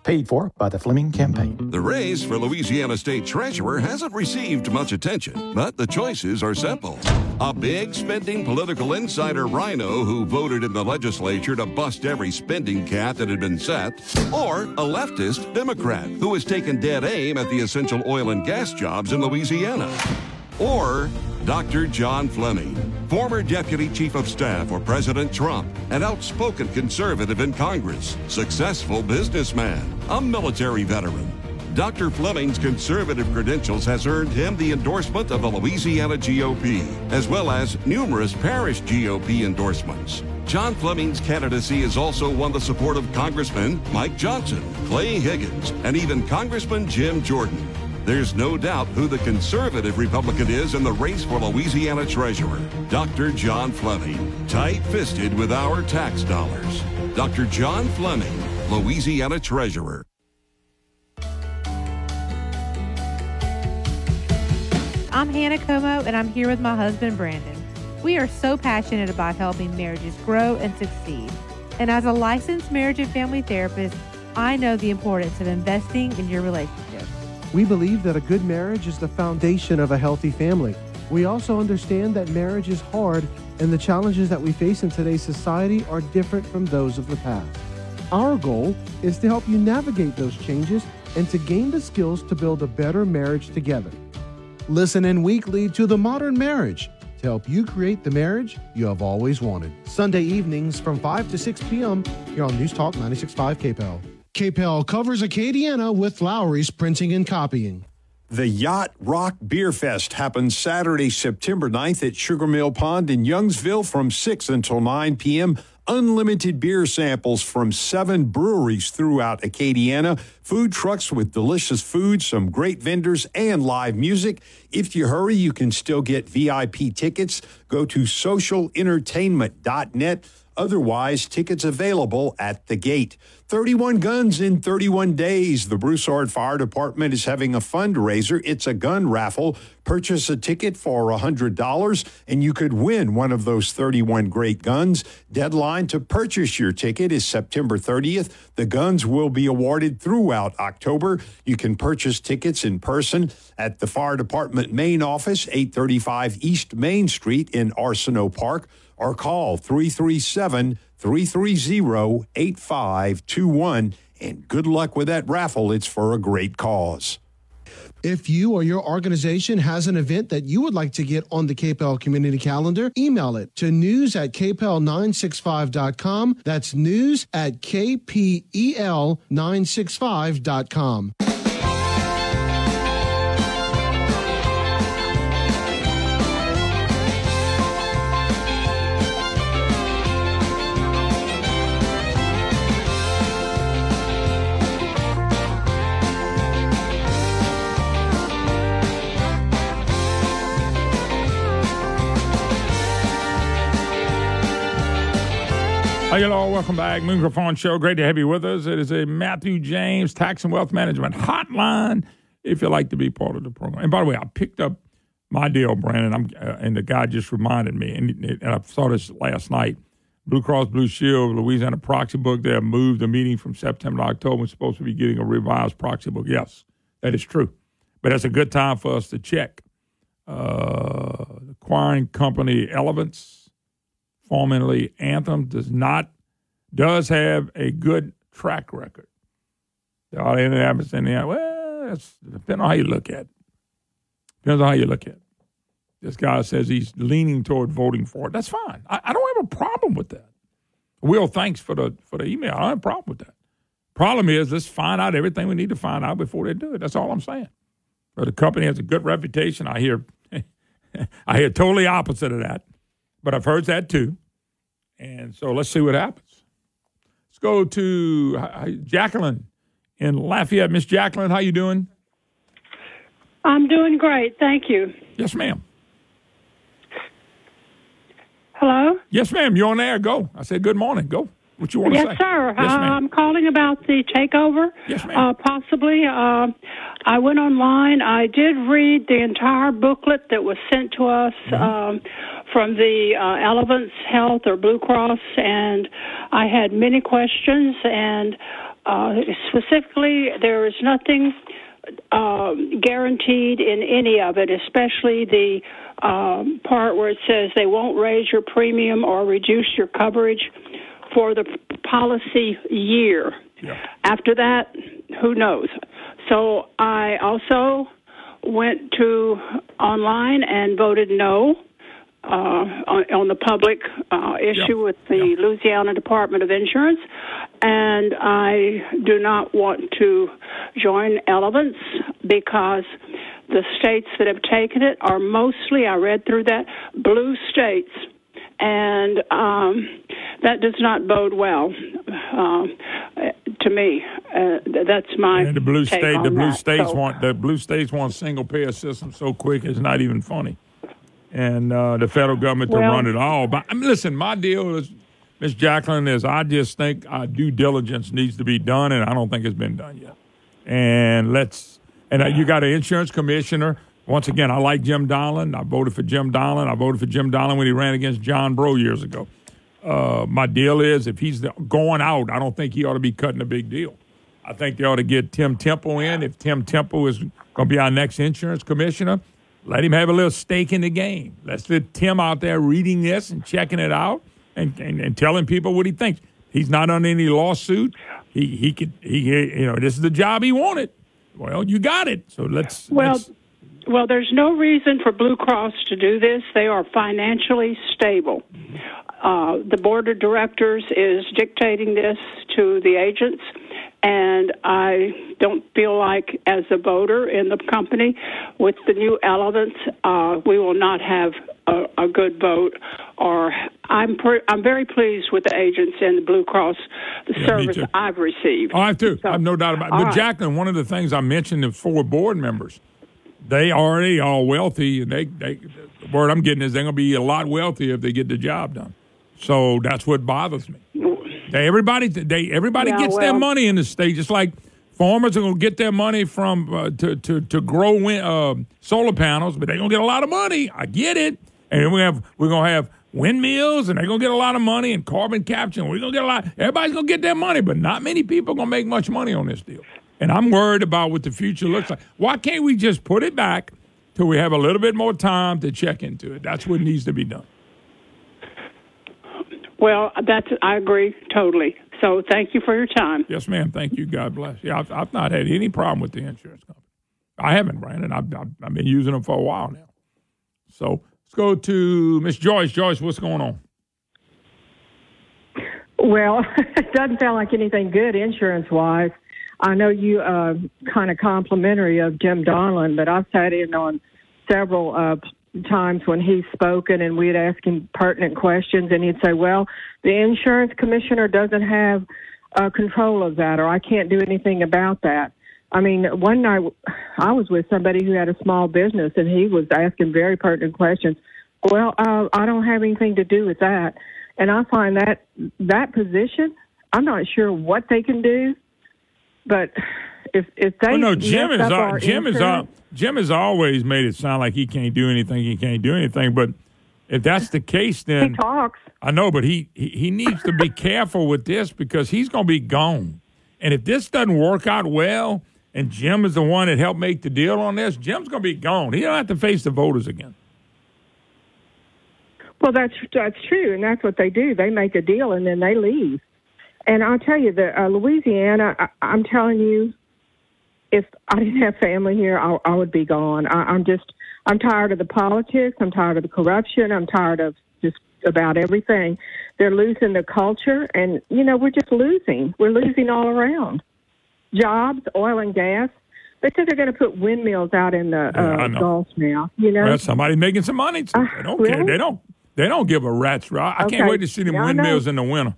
Paid for by the Fleming Campaign. The race for Louisiana State Treasurer hasn't received much attention, but the choices are simple. A big spending political insider rhino who voted in the legislature to bust every spending cap that had been set, or a leftist Democrat who has taken dead aim at the essential oil and gas jobs in Louisiana. Or Dr. John Fleming, former Deputy Chief of Staff for President Trump, an outspoken conservative in Congress, successful businessman, a military veteran. Dr. Fleming's conservative credentials has earned him the endorsement of the Louisiana GOP, as well as numerous parish GOP endorsements. John Fleming's candidacy has also won the support of Congressman Mike Johnson, Clay Higgins, and even Congressman Jim Jordan. There's no doubt who the conservative Republican is in the race for Louisiana Treasurer. Dr. John Fleming, tight fisted with our tax dollars. Dr. John Fleming, Louisiana Treasurer. I'm Hannah Como, and I'm here with my husband, Brandon. We are so passionate about helping marriages grow and succeed. And as a licensed marriage and family therapist, I know the importance of investing in your relationship. We believe that a good marriage is the foundation of a healthy family. We also understand that marriage is hard and the challenges that we face in today's society are different from those of the past. Our goal is to help you navigate those changes and to gain the skills to build a better marriage together. Listen in weekly to The Modern Marriage to help you create the marriage you have always wanted. Sunday evenings from 5 to 6 p.m. here on News Talk 96.5 KPEL. KPEL covers Acadiana with Lowry's Printing and Copying. The Yacht Rock Beer Fest happens Saturday, September 9th at Sugar Mill Pond in Youngsville from 6 until 9 p.m. Unlimited beer samples from seven breweries throughout Acadiana, food trucks with delicious food, some great vendors, and live music. If you hurry, you can still get VIP tickets. Go to socialentertainment.net. Otherwise, tickets available at the gate. 31 guns in 31 days. The Broussard Fire Department is having a fundraiser. It's a gun raffle. Purchase a ticket for $100 and you could win one of those 31 great guns. Deadline to purchase your ticket is September 30th. The guns will be awarded throughout October. You can purchase tickets in person at the Fire Department main office, 835 East Main Street in Arsenault Park or call 337 330 8521. And good luck with that raffle. It's for a great cause. If you or your organization has an event that you would like to get on the KPEL community calendar, email it to news at kpel965.com. That's news at kpel965.com. Hey, hello, welcome back. Moon Griffon Show. Great to have you with us. It is a Matthew James Tax and Wealth Management hotline if you'd like to be part of the program. And by the way, I picked up my deal, Brandon, I'm, uh, and the guy just reminded me, and, and I saw this last night. Blue Cross Blue Shield, Louisiana proxy book, they have moved the meeting from September to October. We're supposed to be getting a revised proxy book. Yes, that is true. But that's a good time for us to check. Uh, acquiring company Elevance formerly Anthem, does not does have a good track record. The saying, well, that's depending on how you look at it. Depends on how you look at it. This guy says he's leaning toward voting for it. That's fine. I, I don't have a problem with that. Will, thanks for the for the email. I don't have a problem with that. Problem is, let's find out everything we need to find out before they do it. That's all I'm saying. But the company has a good reputation. I hear, I hear totally opposite of that but I've heard that too. And so let's see what happens. Let's go to Jacqueline in Lafayette. Miss Jacqueline, how you doing? I'm doing great, thank you. Yes, ma'am. Hello? Yes, ma'am. You're on air. Go. I said good morning. Go. What you want yes, say? Sir. Yes, uh, I'm calling about the takeover. Yes, ma'am. Uh, possibly. Uh, I went online. I did read the entire booklet that was sent to us Mm-hmm. um, from the uh, Elevance Health or Blue Cross, and I had many questions. And uh, specifically, there is nothing uh, guaranteed in any of it, especially the um, part where it says they won't raise your premium or reduce your coverage for the policy year. After that, who knows? So I also went to online and voted no uh, on, on the public uh, issue with the Louisiana Department of Insurance, and I do not want to join Elevance because the states that have taken it are mostly, I read through that, blue states and um, that does not bode well um, to me. Uh, th- that's my And the blue state, the blue that. states So- want the blue states want single payer system so quick it's not even funny, and uh, the federal government to Well- run it all. But I mean, listen, my deal is, Miss Jacqueline, is I just think our due diligence needs to be done, and I don't think it's been done yet. And let's and uh, you got an insurance commissioner. Once again, I like Jim Donelon. I voted for Jim Donelon. I voted for Jim Donelon when he ran against John Bro years ago. Uh, my deal is if he's going out, I don't think he ought to be cutting a big deal. I think they ought to get Tim Temple in. If Tim Temple is going to be our next insurance commissioner, let him have a little stake in the game. Let's let Tim out there reading this and checking it out and, and, and telling people what he thinks. He's not on any lawsuit. He he could he you know this is the job he wanted. Well, you got it. So let's Well, let's, well, there's no reason for Blue Cross to do this. They are financially stable. Uh, the board of directors is dictating this to the agents, and I don't feel like, as a voter in the company, with the new Elevance, uh, we will not have a, a good vote. Or I'm pre- I'm very pleased with the agents and the Blue Cross, the Yeah, service. I've received. Oh, I have too. I have no doubt about it. But right. Jacqueline, one of the things I mentioned the four board members, they already all wealthy, and they, they the word I'm getting is they're going to be a lot wealthier if they get the job done. So that's what bothers me. They, everybody, they everybody Yeah, gets their money in the state, just like farmers are going to get their money from uh, to to to grow uh, solar panels, but they're going to get a lot of money. I get it, and we have we're going to have windmills, and they're going to get a lot of money, and carbon capture, and we're going to get a lot. Everybody's going to get their money, but not many people are going to make much money on this deal. And I'm worried about what the future looks like. Why can't we just put it back till we have a little bit more time to check into it? That's what needs to be done. Well, that's I agree totally. So thank you for your time. Yes, ma'am. Thank you. God bless. Yeah, I've, I've not had any problem with the insurance company. I haven't, Brandon. I've, I've, I've been using them for a while now. So let's go to Miss Joyce. Joyce, what's going on? Well, it doesn't sound like anything good insurance wise. I know you uh, kind of complimentary of Jim Donelon, but I've sat in on several uh, times when he's spoken and we'd ask him pertinent questions and he'd say, well, the insurance commissioner doesn't have uh, control of that or I can't do anything about that. I mean, one night I was with somebody who had a small business and he was asking very pertinent questions. Well, uh, I don't have anything to do with that. And I find that that position, I'm not sure what they can do, but if if they Oh no, Jim is up al- our Jim is al- insurance- Jim has always made it sound like he can't do anything. He can't do anything. But if that's the case, then he talks. I know, but he, he he needs to be careful with this because he's going to be gone. And if this doesn't work out well, and Jim is the one that helped make the deal on this, Jim's going to be gone. He don't have to face the voters again. Well, that's that's true, and that's what they do. They make a deal and then they leave. And I'll tell you that uh, Louisiana, I, I'm telling you, if I didn't have family here, I, I would be gone. I, I'm just, I'm tired of the politics. I'm tired of the corruption. I'm tired of just about everything. They're losing the culture, and you know, we're just losing. We're losing all around. Jobs, oil and gas. They said they're going to put windmills out in the Yeah, uh, know. Gulf now. You know, Well, somebody making some money. They don't care. really? They don't. They don't give a rat's. I, I can't wait to see them Yeah, windmills in the winter.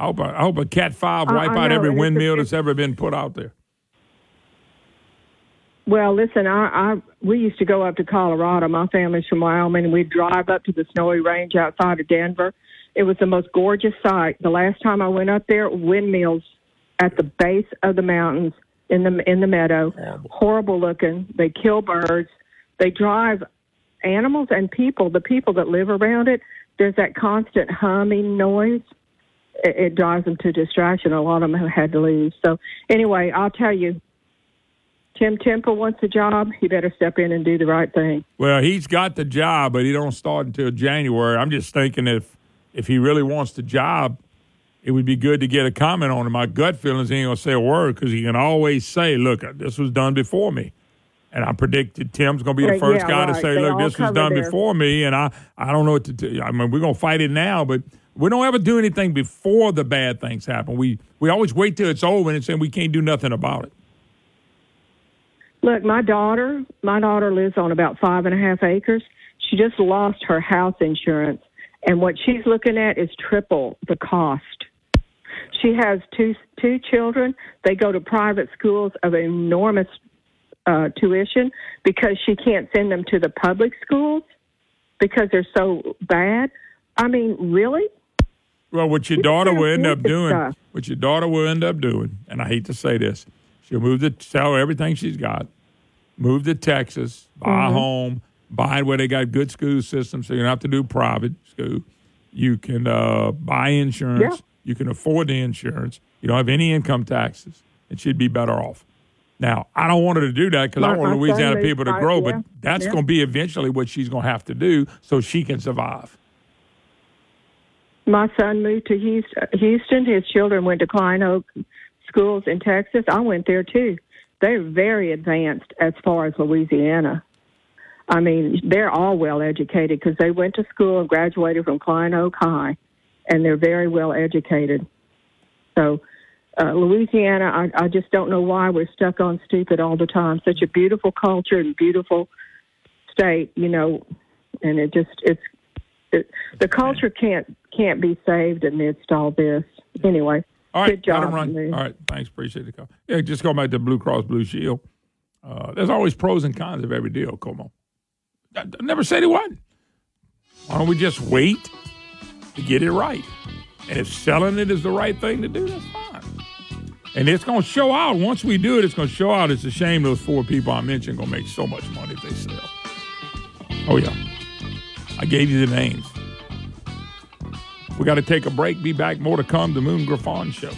I hope, I hope a Cat Five wipe I out every windmill that's ever been put out there. Well, listen, I, I we used to go up to Colorado. My family's from Wyoming, and we'd drive up to the snowy range outside of Denver. It was the most gorgeous sight. The last time I went up there, windmills at the base of the mountains in the in the meadow, horrible looking. They kill birds. They drive animals and people. The people that live around it, there's that constant humming noise. It, it drives them to distraction. A lot of them have had to leave. So anyway, I'll tell you, Tim Temple wants a job. He better step in and do the right thing. Well, he's got the job, but he don't start until January. I'm just thinking if if he really wants the job, it would be good to get a comment on it. My gut feelings he ain't gonna say a word because he can always say, "Look, this was done before me," and I predicted Tim's gonna be the uh, first yeah, guy to say, "Look, all this was done their- before me," and I I don't know what to do. I mean, we're gonna fight it now, but we don't ever do anything before the bad things happen. We we always wait till it's over and say we can't do nothing about it. Look, my daughter, my daughter lives on about five and a half acres. She just lost her house insurance, and what she's looking at is triple the cost. She has two two children. They go to private schools of enormous uh, tuition because she can't send them to the public schools because they're so bad. I mean, really? Well, what your You daughter will end up doing, stuff. what your daughter will end up doing, and I hate to say this, she'll move to sell everything she's got, move to Texas, buy a Mhm. home, buy where they got good school systems, so you don't have to do private school. You can uh, buy insurance. Yeah. You can afford the insurance. You don't have any income taxes, and she'd be better off. Now, I don't want her to do that because I want Louisiana people to grow, but that's yeah. going to be eventually what she's going to have to do so she can survive. My son moved to Houston. His children went to Klein Oak schools in Texas. I went there too. They're very advanced as far as Louisiana. I mean, they're all well educated because they went to school and graduated from Klein Oak High, and they're very well educated. So, uh, Louisiana, I, I just don't know why we're stuck on stupid all the time. Such a beautiful culture and beautiful state, you know, and it just it's it, the culture can't can't be saved amidst all this. Anyway, All right, good job. run. All right, thanks. Appreciate the call. Yeah, just go back to Blue Cross Blue Shield. Uh, there's always pros and cons of every deal. Come on, I, I never said it wasn't. Why don't we just wait to get it right? And if selling it is the right thing to do, that's fine. And it's going to show out once we do it. It's going to show out. It's a shame those four people I mentioned going to make so much money if they sell. Oh yeah, I gave you the names. We got to take a break. Be back. More to come. The Moon Griffon Show.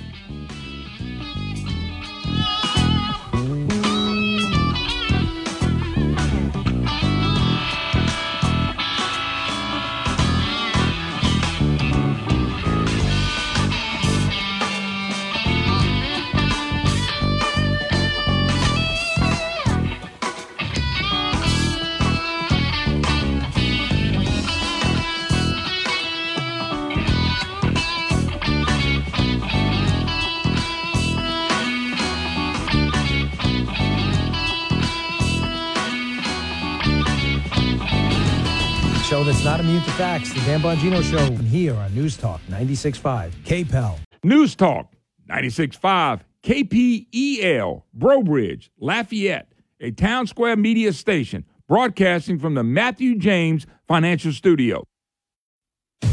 Show not immune to facts. The Dan Bongino Show here on News Talk 96.5 KPEL. News Talk 96.5 KPEL, Breaux Bridge, Lafayette, a town square media station broadcasting from the Matthew James Financial Studio. A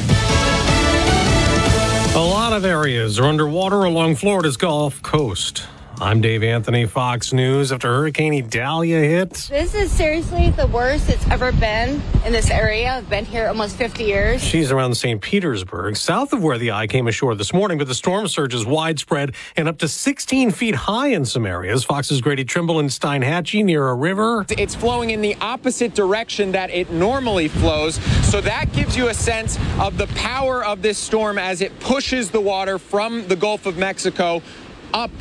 lot of areas are underwater along Florida's Gulf Coast. I'm Dave Anthony, Fox News. After Hurricane Idalia hit, This is seriously the worst it's ever been in this area. I've been here almost 50 years. she's around St. Petersburg, south of where the eye came ashore this morning, but the storm surge is widespread and up to 16 feet high in some areas. Fox's Grady Trimble and Steinhatchee near a river. It's flowing in the opposite direction that it normally flows. So that gives you a sense of the power of this storm as it pushes the water from the Gulf of Mexico up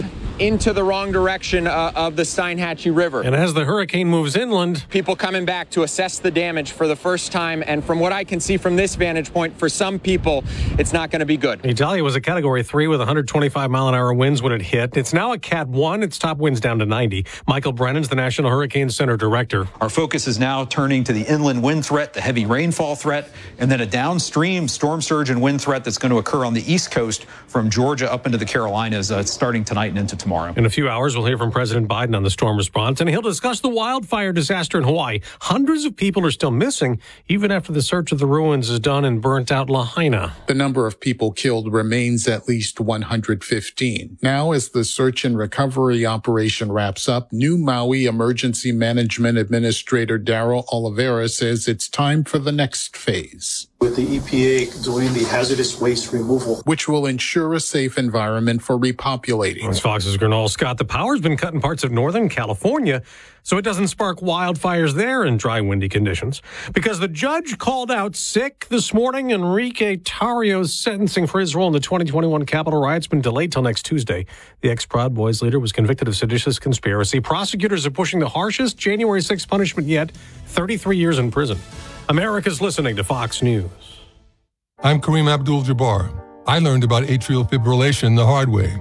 into the wrong direction uh, of the Steinhatchee River. And as the hurricane moves inland, people coming back to assess the damage for the first time. And from what I can see from this vantage point, for some people, it's not going to be good. Idalia was a category three with 125 mile an hour winds when it hit. It's now a cat one. Its top winds down to 90. Michael Brennan's the National Hurricane Center director. Our focus is now turning to the inland wind threat, the heavy rainfall threat, and then a downstream storm surge and wind threat that's going to occur on the east coast from Georgia up into the Carolinas uh, starting tonight and into tomorrow. In a few hours, we'll hear from President Biden on the storm response, and he'll discuss the wildfire disaster in Hawaii. Hundreds of people are still missing, even after the search of the ruins is done in burnt out Lahaina. The number of people killed remains at least 115. Now, as the search and recovery operation wraps up, new Maui Emergency Management Administrator Daryl Oliveira says it's time for the next phase. with the EPA doing the hazardous waste removal. Which will ensure a safe environment for repopulating. As Fox's Gernal Scott, the power's been cut in parts of Northern California, so it doesn't spark wildfires there in dry, windy conditions. Because the judge called out sick this morning, Enrique Tarrio's sentencing for his role in the 2021 Capitol riots been delayed till next Tuesday. The ex-Proud Boys leader was convicted of seditious conspiracy. Prosecutors are pushing the harshest January 6th punishment yet, 33 years in prison. America's listening to Fox News. I'm Kareem Abdul Jabbar. I learned about atrial fibrillation the hard way.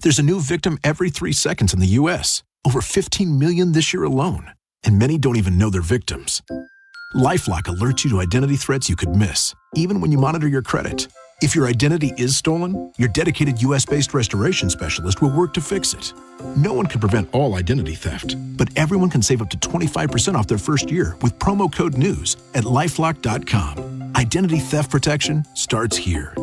There's a new victim every three seconds in the U.S., over 15 million this year alone, and many don't even know they're victims. Lifelock alerts you to identity threats you could miss, even when you monitor your credit. If your identity is stolen, your dedicated US based restoration specialist will work to fix it. No one can prevent all identity theft, but everyone can save up to 25% off their first year with promo code NEWS at lifelock.com. Identity theft protection starts here.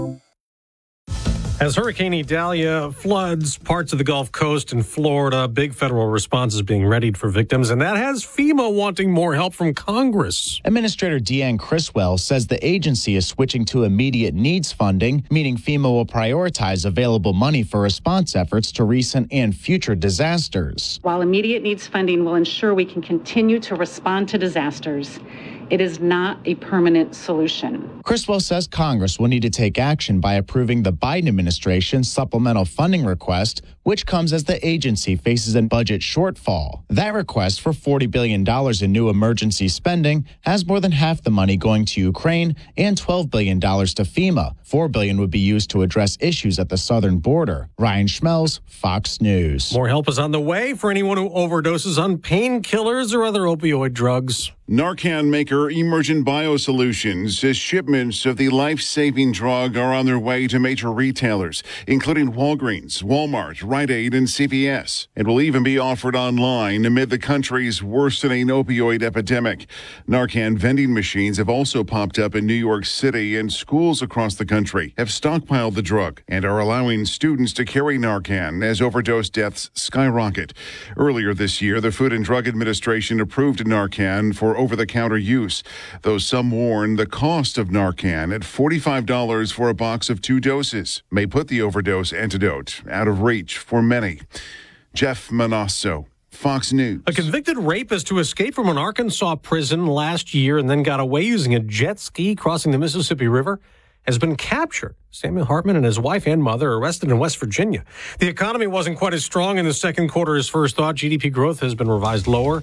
As Hurricane Idalia floods parts of the Gulf Coast in Florida, big federal response is being readied for victims, and that has FEMA wanting more help from Congress. Administrator Deanne Criswell says the agency is switching to immediate needs funding, meaning FEMA will prioritize available money for response efforts to recent and future disasters. While immediate needs funding will ensure we can continue to respond to disasters, it is not a permanent solution. Criswell says Congress will need to take action by approving the Biden administration's supplemental funding request, which comes as the agency faces a budget shortfall. That request for $40 billion in new emergency spending has more than half the money going to Ukraine and $12 billion to FEMA. 4 billion would be used to address issues at the southern border. Ryan Schmelz, Fox News. More help is on the way for anyone who overdoses on painkillers or other opioid drugs. Narcan maker Emergent Biosolutions says shipments of the life saving drug are on their way to major retailers, including Walgreens, Walmart, Rite Aid, and CVS. It will even be offered online amid the country's worsening opioid epidemic. Narcan vending machines have also popped up in New York City, and schools across the country have stockpiled the drug and are allowing students to carry Narcan as overdose deaths skyrocket. Earlier this year, the Food and Drug Administration approved Narcan for over the counter use, though some warn the cost of Narcan at $45 for a box of two doses may put the overdose antidote out of reach for many. Jeff Monosso. Fox News. A convicted rapist who escaped from an Arkansas prison last year and then got away using a jet ski crossing the Mississippi River has been captured. Samuel Hartman and his wife and mother arrested in West Virginia. The economy wasn't quite as strong in the second quarter as first thought. GDP growth has been revised lower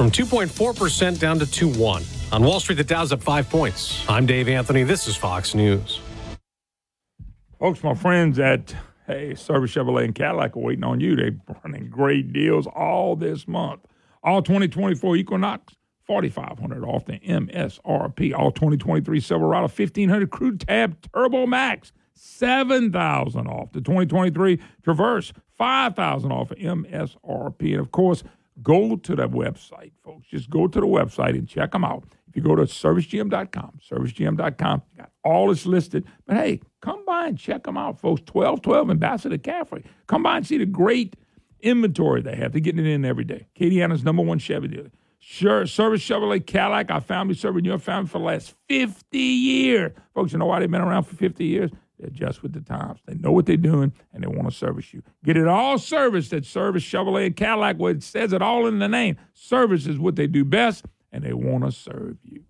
from 2.4% down to 2.1. On Wall Street, the Dow's up five points. I'm Dave Anthony. This is Fox News. Folks, my friends at Hey Service Chevrolet and Cadillac are waiting on you. They're running great deals all this month. All 2024 Equinox, 4500 off the MSRP. All 2023 Silverado, 1500 Crew Cab Turbo Max, 7000 off. The 2023 Traverse, 5000 off of MSRP. And of course, go to the website, folks. Just go to the website and check them out. If you go to servicegm.com, servicegm.com, got all this listed. But hey, come by and check them out, folks. 1212 Ambassador Caffery. Come by and see the great inventory they have. They're getting it in every day. Acadiana's number one Chevy dealer. Sure, Service Chevrolet Cadillac, our family serving your family for the last 50 years. Folks, you know why they've been around for 50 years? They adjust with the times. They know what they're doing, and they want to service you. Get it all serviced at Service Chevrolet and Cadillac, where it says it all in the name. Service is what they do best, and they want to serve you.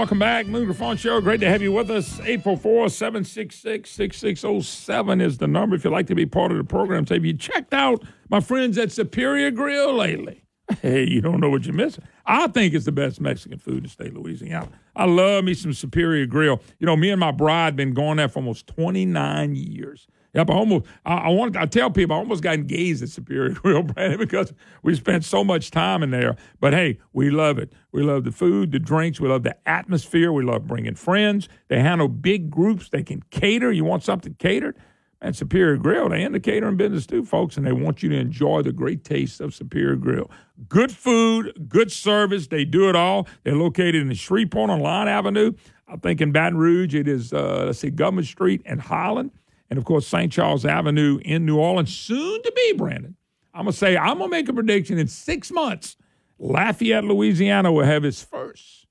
Welcome back. Moon Griffon Show. Great to have you with us. 844-766-6607 is the number if you'd like to be part of the program. So have you checked out my friends at Superior Grill lately? Hey, you don't know what you're missing. I think it's the best Mexican food in state Louisiana. I love me some Superior Grill. You know, me and my bride been going there for almost 29 years. Yep, I almost. I, I want. To I tell people I almost got engaged at Superior Grill, Brandon, because we spent so much time in there. But hey, we love it. We love the food, the drinks. We love the atmosphere. We love bringing friends. They handle big groups. They can cater. You want something catered? And Superior Grill, they in the catering business too, folks, and they want you to enjoy the great taste of Superior Grill. Good food, good service. They do it all. They're located in Shreveport on Line Avenue. I think in Baton Rouge, it is, uh, let's see, Government Street and Highland. And of course, St. Charles Avenue in New Orleans, soon to be, Brandon. I'm to say, I'm to make a prediction in six months, Lafayette, Louisiana will have its first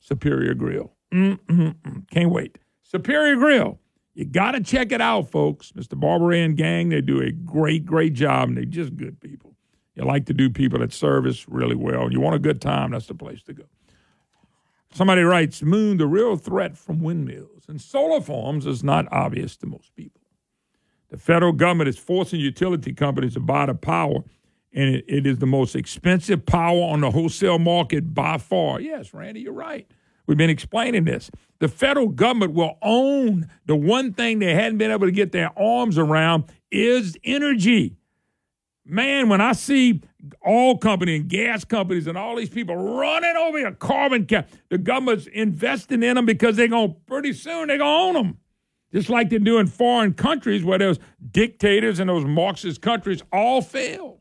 Superior Grill. Mm-mm-mm. Can't wait. Superior Grill. You got to check it out, folks. Mr. Barber and gang, they do a great, great job, and they're just good people. You like to do people that service really well. You want a good time, that's the place to go. Somebody writes, Moon, the real threat from windmills and solar farms is not obvious to most people. The federal government is forcing utility companies to buy the power, and it, it is the most expensive power on the wholesale market by far. Yes, Randy, you're right. We've been explaining this. The federal government will own the one thing they hadn't been able to get their arms around is energy. Man, when I see oil company and gas companies and all these people running over your carbon cap, the government's investing in them because they're going to pretty soon they're going to own them. Just like they do in foreign countries where those dictators and those Marxist countries all fail.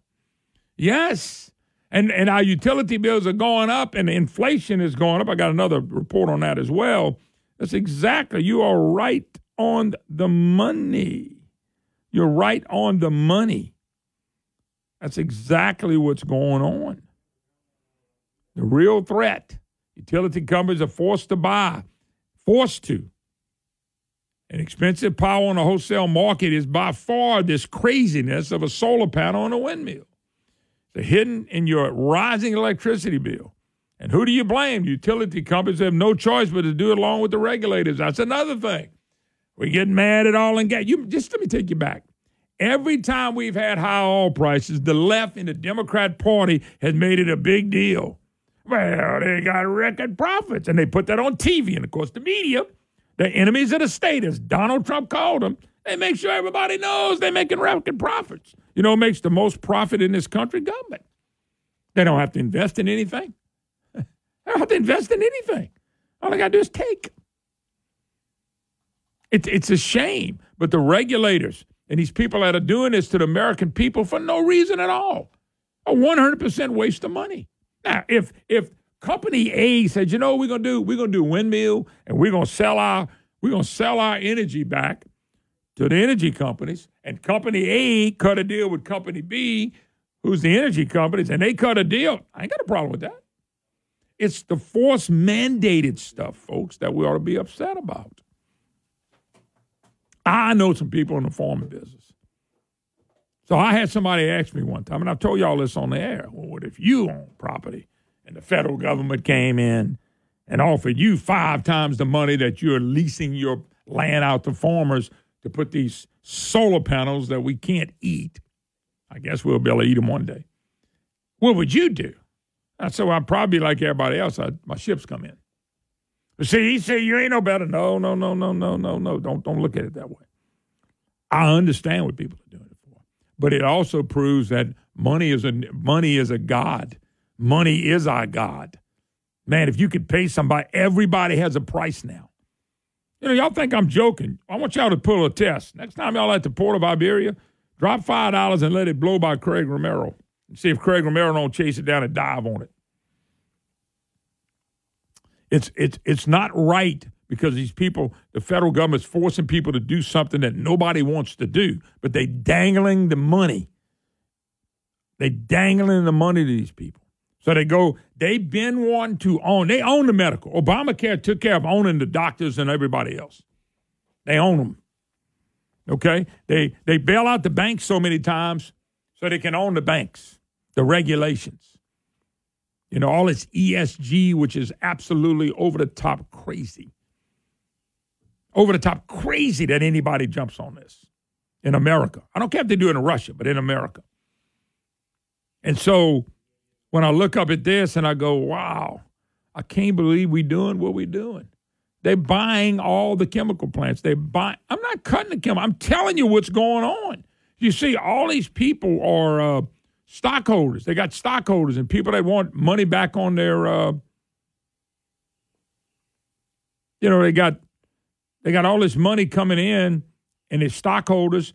Yes. And, and our utility bills are going up and inflation is going up. I got another report on that as well. That's exactly, you are right on the money. You're right on the money. That's exactly what's going on. The real threat utility companies are forced to buy, forced to. And expensive power on the wholesale market is by far this craziness of a solar panel on a windmill. It's hidden in your rising electricity bill. And who do you blame? Utility companies have no choice but to do it along with the regulators. That's another thing. We get mad at all and get you. Just let me take you back. Every time we've had high oil prices, the left in the Democrat Party has made it a big deal. Well, they got record profits, and they put that on TV. And of course, the media, the enemies of the state, as Donald Trump called them, they make sure everybody knows they're making record profits. You know, makes the most profit in this country? Government. They don't have to invest in anything. They don't have to invest in anything. All they got to do is take. It's it's a shame, but the regulators and these people that are doing this to the American people for no reason at all, a 100% waste of money. Now, if if company A said, you know, we're gonna do we're gonna do windmill and we're gonna sell our we're gonna sell our energy back to the energy companies, and company A cut a deal with company B, who's the energy companies, and they cut a deal. I ain't got a problem with that. It's the force mandated stuff, folks, that we ought to be upset about. I know some people in the farming business. So I had somebody ask me one time, and I've told y'all this on the air. Well, what if you own property and the federal government came in and offered you five times the money that you're leasing your land out to farmers to put these solar panels that we can't eat. I guess we'll be able to eat them one day. What would you do? I said, well, I'd probably like everybody else. I'd, my ships come in. But see, he said, you ain't no better. No, no, no, no, no, no, no. Don't, don't look at it that way. I understand what people are doing it for. But it also proves that money is a, money is a God. Money is our God. Man, if you could pay somebody, everybody has a price now. You know, y'all think I'm joking. I want y'all to pull a test. Next time y'all at the port of Iberia, drop five dollars and let it blow by Craig Romero. And see if Craig Romero don't chase it down and dive on it. It's it's it's not right because these people, the federal government's forcing people to do something that nobody wants to do, but they dangling the money. They dangling the money to these people. So they go, they've been wanting to own, they own the medical. Obamacare took care of owning the doctors and everybody else. They own them. Okay? They they bail out the banks so many times so they can own the banks, the regulations. You know, all this ESG, which is absolutely over the top crazy. Over the top crazy that anybody jumps on this in America. I don't care if they do it in Russia, but in America. And so when I look up at this and I go, wow, I can't believe we're doing what we're doing. They're buying all the chemical plants. They buy. I'm not cutting the chemical. I'm telling you what's going on. You see, all these people are uh, stockholders. They got stockholders and people that want money back on their. Uh, you know, they got they got all this money coming in, and its stockholders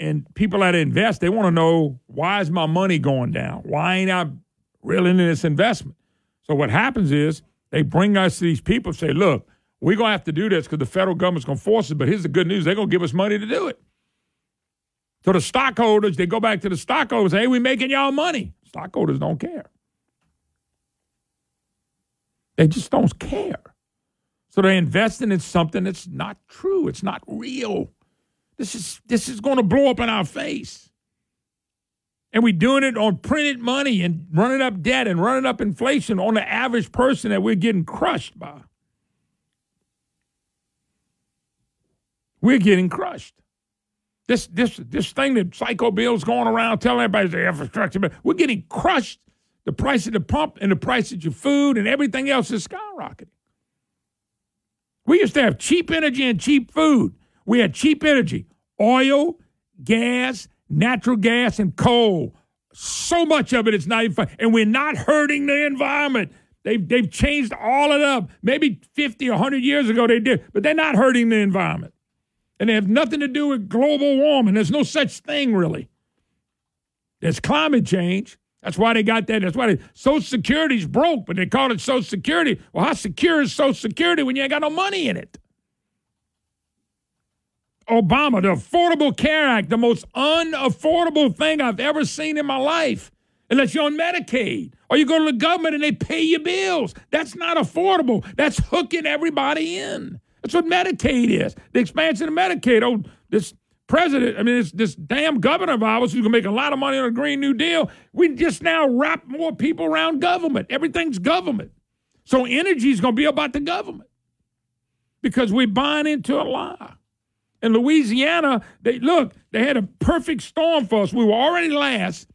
and people that invest, they want to know why is my money going down? Why ain't I really in this investment? So what happens is they bring us these people and say, look, we're going to have to do this because the federal government's going to force it. But here's the good news they're going to give us money to do it. So the stockholders, they go back to the stockholders, hey, we making y'all money. Stockholders don't care. They just don't care. So they're investing in something that's not true. It's not real. This is this is going to blow up in our face. And we're doing it on printed money and running up debt and running up inflation on the average person that we're getting crushed by. We're getting crushed. This this this thing that Psycho Bill's going around telling everybody the infrastructure, but we're getting crushed. The price of the pump and the price of your food and everything else is skyrocketing. We used to have cheap energy and cheap food. We had cheap energy, oil, gas, natural gas, and coal. So much of it is not even fun. And we're not hurting the environment. They've, they've changed all it up. Maybe 50 or 100 years ago they did, but they're not hurting the environment. And they have nothing to do with global warming. There's no such thing, really. There's climate change. That's why they got that. That's why they, Social Security's broke, but they call it Social Security. Well, how secure is Social Security when you ain't got no money in it? Obama, the Affordable Care Act, the most unaffordable thing I've ever seen in my life. Unless you're on Medicaid or you go to the government and they pay your bills. That's not affordable. That's hooking everybody in. That's what Medicaid is. The expansion of Medicaid. Oh, this president, I mean, this, this damn governor of ours who's going to make a lot of money on a Green New Deal, we just now wrap more people around government. Everything's government. So energy is going to be about the government because we're buying into a lie in Louisiana, they look, they had a perfect storm for us. We were already last.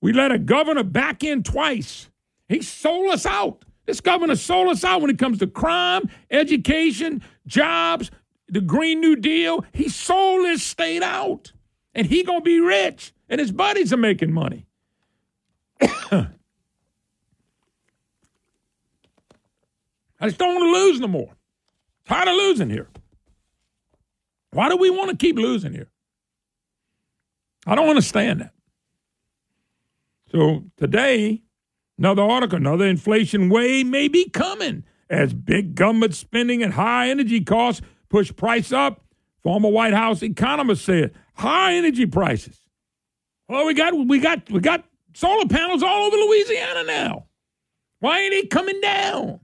We let a governor back in twice. He sold us out. This governor sold us out when it comes to crime, education, jobs, the Green New Deal. He sold this state out. And he gonna be rich. And his buddies are making money. I just don't want to lose no more. Tired of losing here. Why do we want to keep losing here? I don't understand that. So today, another article, another inflation wave may be coming as big government spending and high energy costs push price up. Former White House economist said high energy prices. Well, we got we got we got solar panels all over Louisiana now. Why ain't it coming down?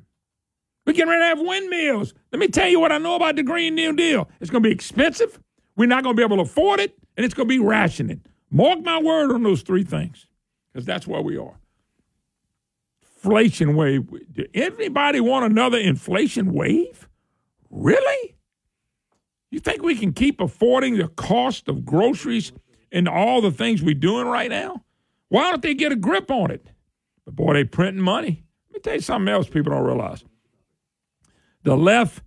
We're getting ready to have windmills. Let me tell you what I know about the Green New Deal. It's going to be expensive. We're not going to be able to afford it, and it's going to be rationing. Mark my word on those three things, because that's where we are. Inflation wave. Do anybody want another inflation wave? Really? You think we can keep affording the cost of groceries and all the things we're doing right now? Why don't they get a grip on it? But boy, they printing money. Let me tell you something else people don't realize the left,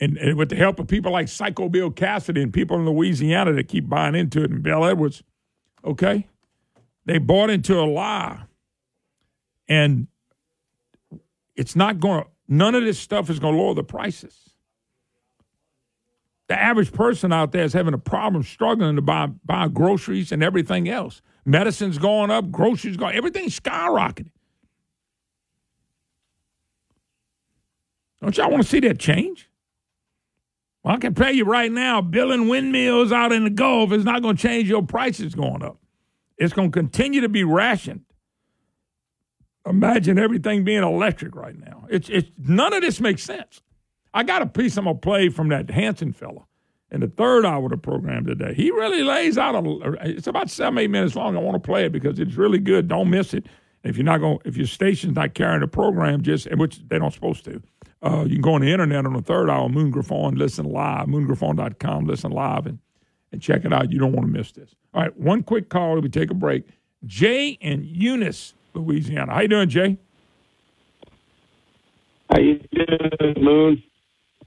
and, and, with the help of people like Psycho Bill Cassidy and people in Louisiana that keep buying into it, and Bel Edwards, okay, they bought into a lie, and it's not going. None of this stuff is going to lower the prices. The average person out there is having a problem struggling to buy buy groceries and everything else. Medicine's going up, groceries going, everything's skyrocketing. Don't y'all want to see that change? Well, I can tell you right now, building windmills out in the Gulf is not going to change your prices going up. It's going to continue to be rationed. Imagine everything being electric right now. It's, it's none of this makes sense. I got a piece I'm gonna play from that Hanson fella in the third hour of the program today. He really lays out a. It's about seven eight minutes long. I want to play it because it's really good. Don't miss it. If you're not going, if your station's not carrying the program, just which they don't supposed to, uh, you can go on the internet on the third hour, Moon Griffon, listen live, moongriffon.com, listen live, and, and check it out. You don't want to miss this. All right, one quick call. We take a break. Jay and Eunice, Louisiana. How you doing, Jay? How you doing, Moon?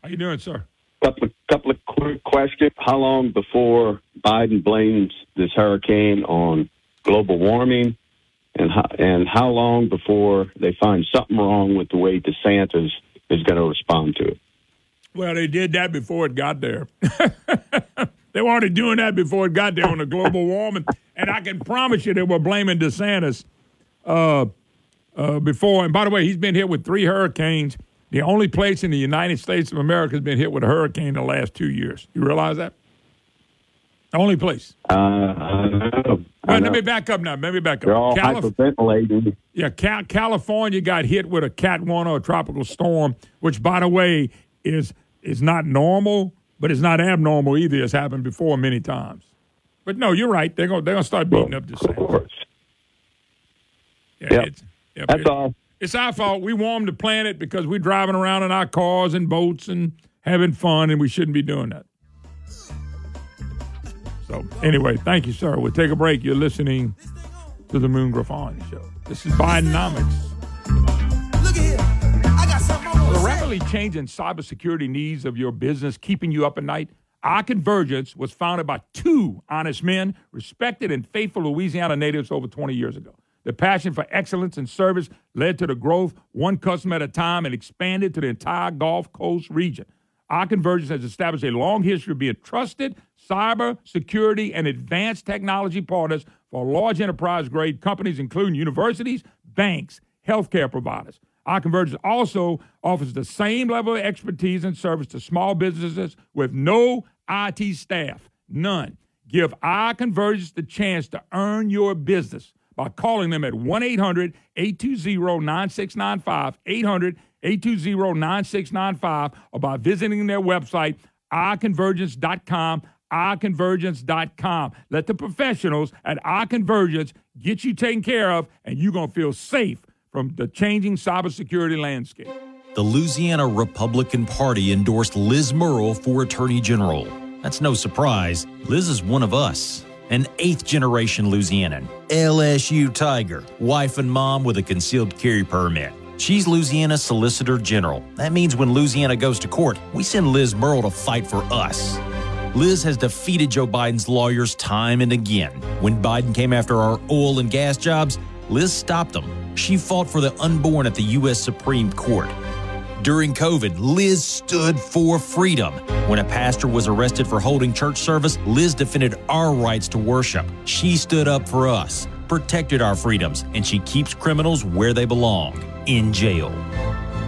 How you doing, sir? Couple of couple of quick questions. How long before Biden blames this hurricane on global warming, and how, and how long before they find something wrong with the way DeSantis is going to respond to it. Well, they did that before it got there. They were already doing that before it got there on the global warming. And I can promise you they were blaming DeSantis uh, uh, before. And by the way, he's been hit with three hurricanes. The only place in the United States of America has been hit with a hurricane in the last two years. You realize that? The only place. Uh, I know. Well, let me back up now. Let me back up. They're all Calif- hyperventilating. yeah, Cal- California got hit with a Cat 1 or a tropical storm, which, by the way, is is not normal, but it's not abnormal either. It's happened before many times. But no, you're right. They're going to they're gonna start beating up the same. Yeah, Yep. it's, yep, That's it- all. It's our fault. We warmed the planet because we're driving around in our cars and boats and having fun, and we shouldn't be doing that. So, anyway, thank you, sir. We'll take a break. You're listening to the Moon Griffon Show. This is Bidenomics. The rapidly changing cybersecurity needs of your business keeping you up at night. Our Convergence was founded by two honest men, respected and faithful Louisiana natives over 20 years ago. The passion for excellence and service led to the growth one customer at a time and expanded to the entire Gulf Coast region. Our Convergence has established a long history of being trusted cyber security and advanced technology partners for large enterprise grade companies, including universities, banks, healthcare providers. Our Convergence also offers the same level of expertise and service to small businesses with no IT staff, none. Give our Convergence the chance to earn your business by calling them at 1 800 820 9695, 800 820 9695, or by visiting their website, ourconvergence.com, ourconvergence.com. Let the professionals at Our Convergence get you taken care of, and you're going to feel safe from the changing cybersecurity landscape. The Louisiana Republican Party endorsed Liz Murrill for Attorney General. That's no surprise. Liz is one of us, an eighth generation Louisianan, LSU Tiger, wife and mom with a concealed carry permit. She's Louisiana's Solicitor General. That means when Louisiana goes to court, we send Liz Murrill to fight for us. Liz has defeated Joe Biden's lawyers time and again. When Biden came after our oil and gas jobs, Liz stopped them. She fought for the unborn at the U.S. Supreme Court. During COVID, Liz stood for freedom. When a pastor was arrested for holding church service, Liz defended our rights to worship. She stood up for us, protected our freedoms, and she keeps criminals where they belong in jail.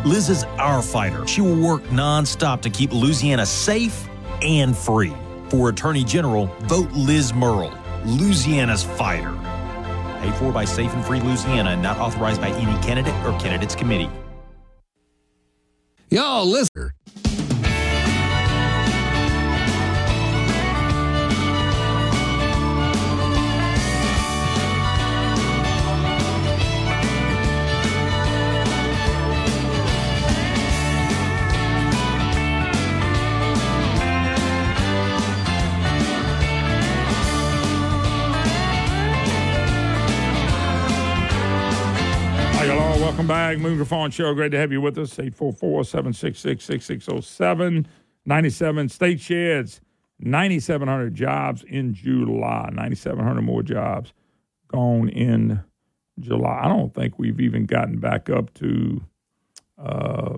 Liz is our fighter. She will work nonstop to keep Louisiana safe and free. For Attorney General, vote Liz Murrill, Louisiana's fighter. Paid for by Safe and Free Louisiana and not authorized by any candidate or candidates committee. Y'all listen. Back. Moon Griffon Show. Great to have you with us. 844 766 6607. 97 state sheds, 9,700 jobs in July. 9,700 more jobs gone in July. I don't think we've even gotten back up to uh,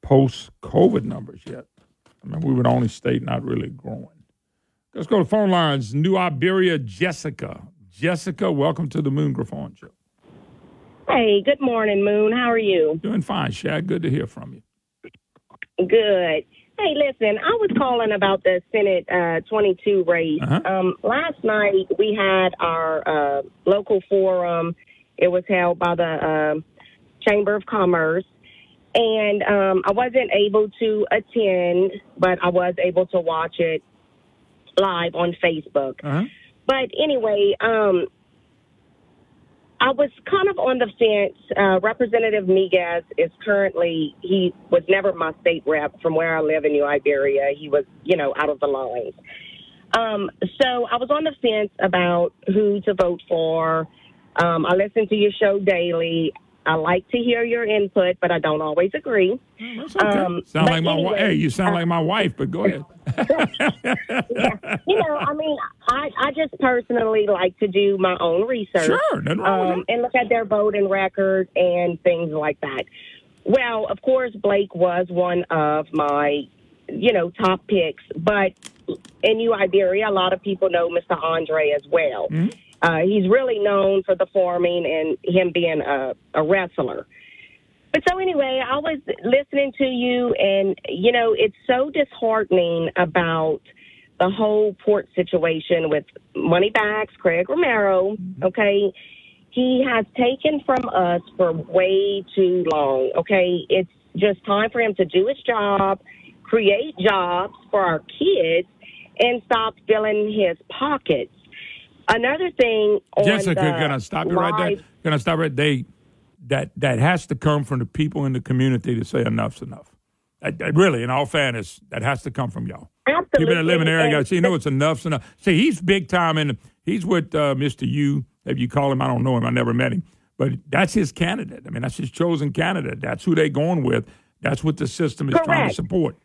post COVID numbers yet. I mean, we were the only state not really growing. Let's go to phone lines. New Iberia, Jessica. Jessica, welcome to the Moon Griffon Show. Hey, good morning, Moon. How are you? Doing fine, Shad. Good to hear from you. Good. Hey, listen, I was calling about the Senate uh, 22 race. Uh-huh. Um, last night we had our uh, local forum. It was held by the uh, Chamber of Commerce. And um, I wasn't able to attend, but I was able to watch it live on Facebook. Uh-huh. But anyway, um, I was kind of on the fence. Uh, Representative Miguez is currently, he was never my state rep from where I live in New Iberia. He was, you know, out of the lines. Um, so I was on the fence about who to vote for. Um, I listen to your show daily. I like to hear your input, but I don't always agree. Um, Sound like my anyway, Hey, you sound uh, like my wife, but go ahead. you know, I mean, I, I just personally like to do my own research. Sure, nothing wrong um, and look at their voting record and things like that. Well, of course, Blake was one of my you know, top picks. But in New Iberia, a lot of people know Mr. Andre as well. Uh, he's really known for the farming and him being a, a wrestler. But so anyway, I was listening to you, and you know, it's so disheartening about the whole port situation with Moneybags, Craig Romero. Okay, he has taken from us for way too long. Okay, it's just time for him to do his job, create jobs for our kids, and stop filling his pockets. Another thing, Jessica, can I stop you right there? Can I stop right there? That that has to come from the people in the community to say enough's enough. That- that really, in all fairness, that has to come from y'all. Absolutely. That live in the area to you know, it's enough's enough. See, he's big time, and he's with uh, Mr. U. If you call him, I don't know him. I never met him, but that's his candidate. I mean, that's his chosen candidate. That's who they're going with. That's what the system is trying to support.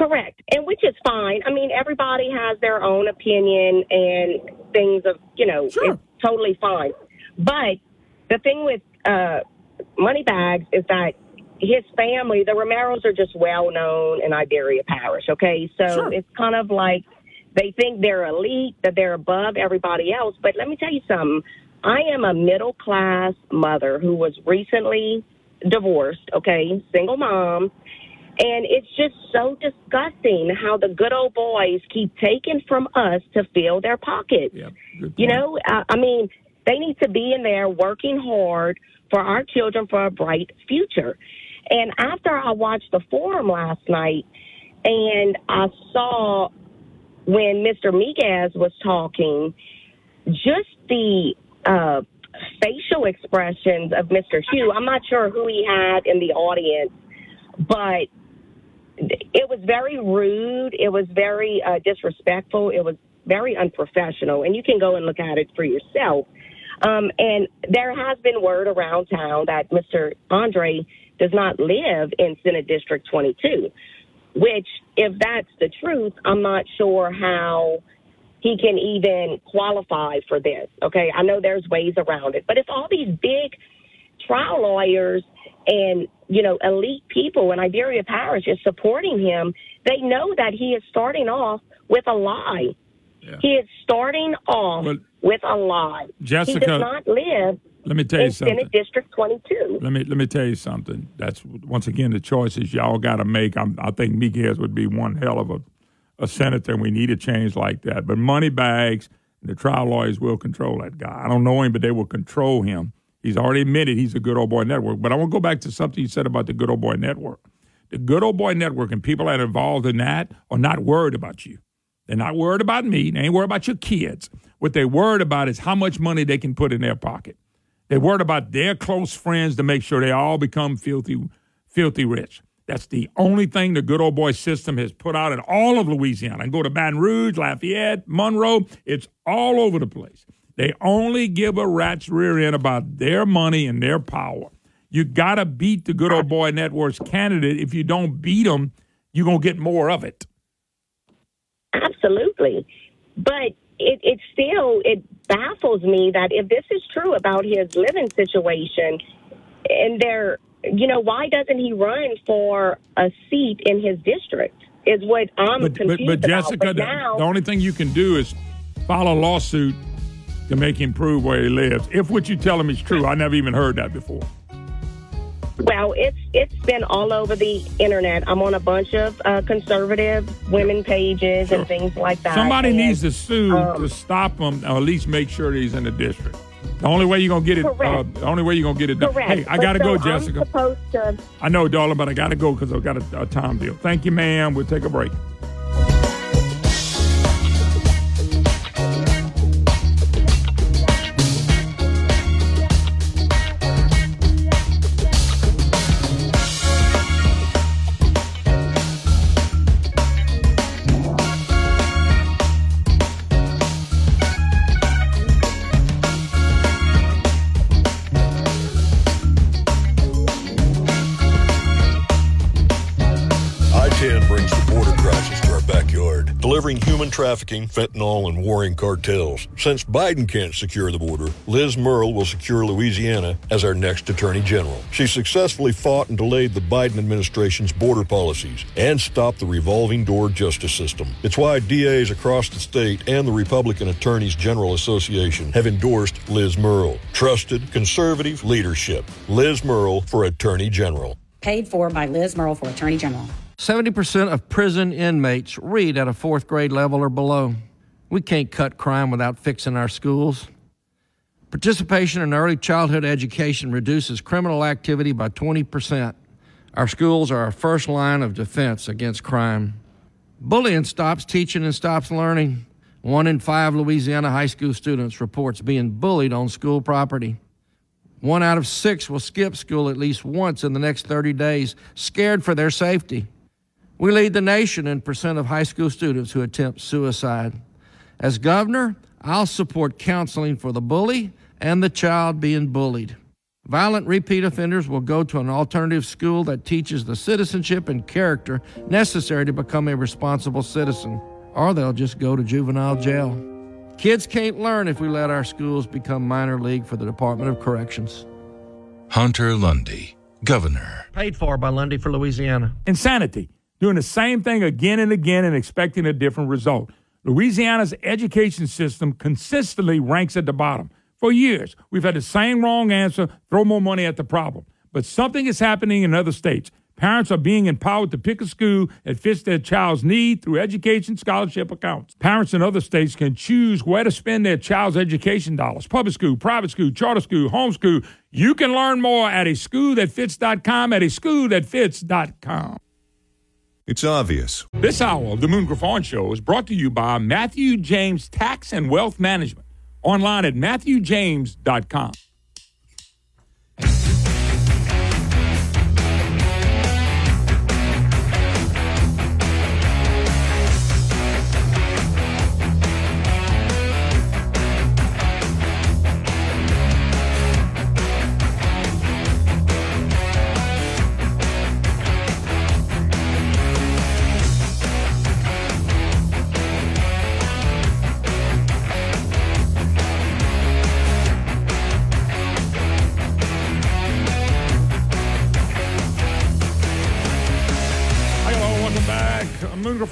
Correct, and which is fine. I mean, everybody has their own opinion and things of you know, it's totally fine. But the thing with uh, Moneybags is that his family, the Romeros, are just well known in Iberia Parish. Okay, so it's kind of like they think they're elite, that they're above everybody else. But let me tell you something. I am a middle class mother who was recently divorced. Okay, single mom. And it's just so disgusting how the good old boys keep taking from us to fill their pockets. you know, I, I mean, they need to be in there working hard for our children for a bright future. And after I watched the forum last night and I saw when Mr. Miguez was talking, just the uh, facial expressions of Mr. Hugh, I'm not sure who he had in the audience, but it was very rude. It was very uh, disrespectful. It was very unprofessional. And you can go and look at it for yourself. Um, and there has been word around town that Mr. Andre does not live in Senate District 22, which, if that's the truth, I'm not sure how he can even qualify for this. Okay, I know there's ways around it, but if all these big trial lawyers and you know elite people in Iberia Parish is supporting him, they know that he is starting off with a lie. He is starting off with a lie. he Jessica, does not live Let me tell you in something. Senate District 22. Let me let me tell you something. That's once again the choices y'all got to make. I'm, I think Miguez would be one hell of a, a senator, and we need a change like that. But money bags, the trial lawyers will control that guy. I don't know him, but they will control him. He's already admitted he's a good old boy network. But I want to go back to something you said about the good old boy network. The good old boy network and people that are involved in that are not worried about you. They're not worried about me. They ain't worried about your kids. What they're worried about is how much money they can put in their pocket. They're worried about their close friends to make sure they all become filthy, filthy rich. That's the only thing the good old boy system has put out in all of Louisiana. And go to Baton Rouge, Lafayette, Monroe. It's all over the place. They only give a rat's rear end about their money and their power. You got to beat the good old boy network's candidate. If you don't beat them, you're going to get more of it. Absolutely. But it, it still it baffles me that if this is true about his living situation and there you know, why doesn't he run for a seat in his district? Is what I'm But, but, confused but about. Jessica, But the, the only thing you can do is file a lawsuit to make him prove where he lives. If what you tell him is true, I never even heard that before. well, it's it's been all over the internet. I'm on a bunch of uh, conservative women pages and things like that. Somebody and, needs to sue um, to stop him, or at least make sure he's in the district. The only way you're gonna get it. Uh, the only way you're gonna get it done. Correct. Hey, I But gotta so go, I'm Jessica. supposed to. I know, darling, but I gotta go because I've got a, a time deal. Thank you, ma'am. We'll take a break. Trafficking, fentanyl, and warring cartels. Since Biden can't secure the border, Liz Murrill will secure Louisiana as our next Attorney General. She successfully fought and delayed the Biden administration's border policies and stopped the revolving door justice system. It's why DAs across the state and the Republican Attorneys General Association have endorsed Liz Murrill. Trusted, conservative leadership. Liz Murrill for Attorney General. Paid for by Liz Murrill for Attorney General. 70% of prison inmates read at a fourth grade level or below. We can't cut crime without fixing our schools. Participation in early childhood education reduces criminal activity by 20%. Our schools are our first line of defense against crime. Bullying stops teaching and stops learning. One in five Louisiana high school students reports being bullied on school property. One out of six will skip school at least once in the next 30 days, scared for their safety. We lead the nation in percent of high school students who attempt suicide. As governor, I'll support counseling for the bully and the child being bullied. Violent repeat offenders will go to an alternative school that teaches the citizenship and character necessary to become a responsible citizen, or they'll just go to juvenile jail. Kids can't learn if we let our schools become minor league for the Department of Corrections. Hunter Lundy, Governor. Paid for by Lundy for Louisiana. Insanity doing the same thing again and again and expecting a different result. Louisiana's education system consistently ranks at the bottom. For years, we've had the same wrong answer throw more money at the problem. But something is happening in other states. Parents are being empowered to pick a school that fits their child's need through education scholarship accounts. Parents in other states can choose where to spend their child's education dollars public school, private school, charter school, homeschool. You can learn more at a school that fits.com at a school that fits.com. It's obvious. This hour of the Moon Griffon Show is brought to you by Matthew James Tax and Wealth Management. Online at matthewjames.com.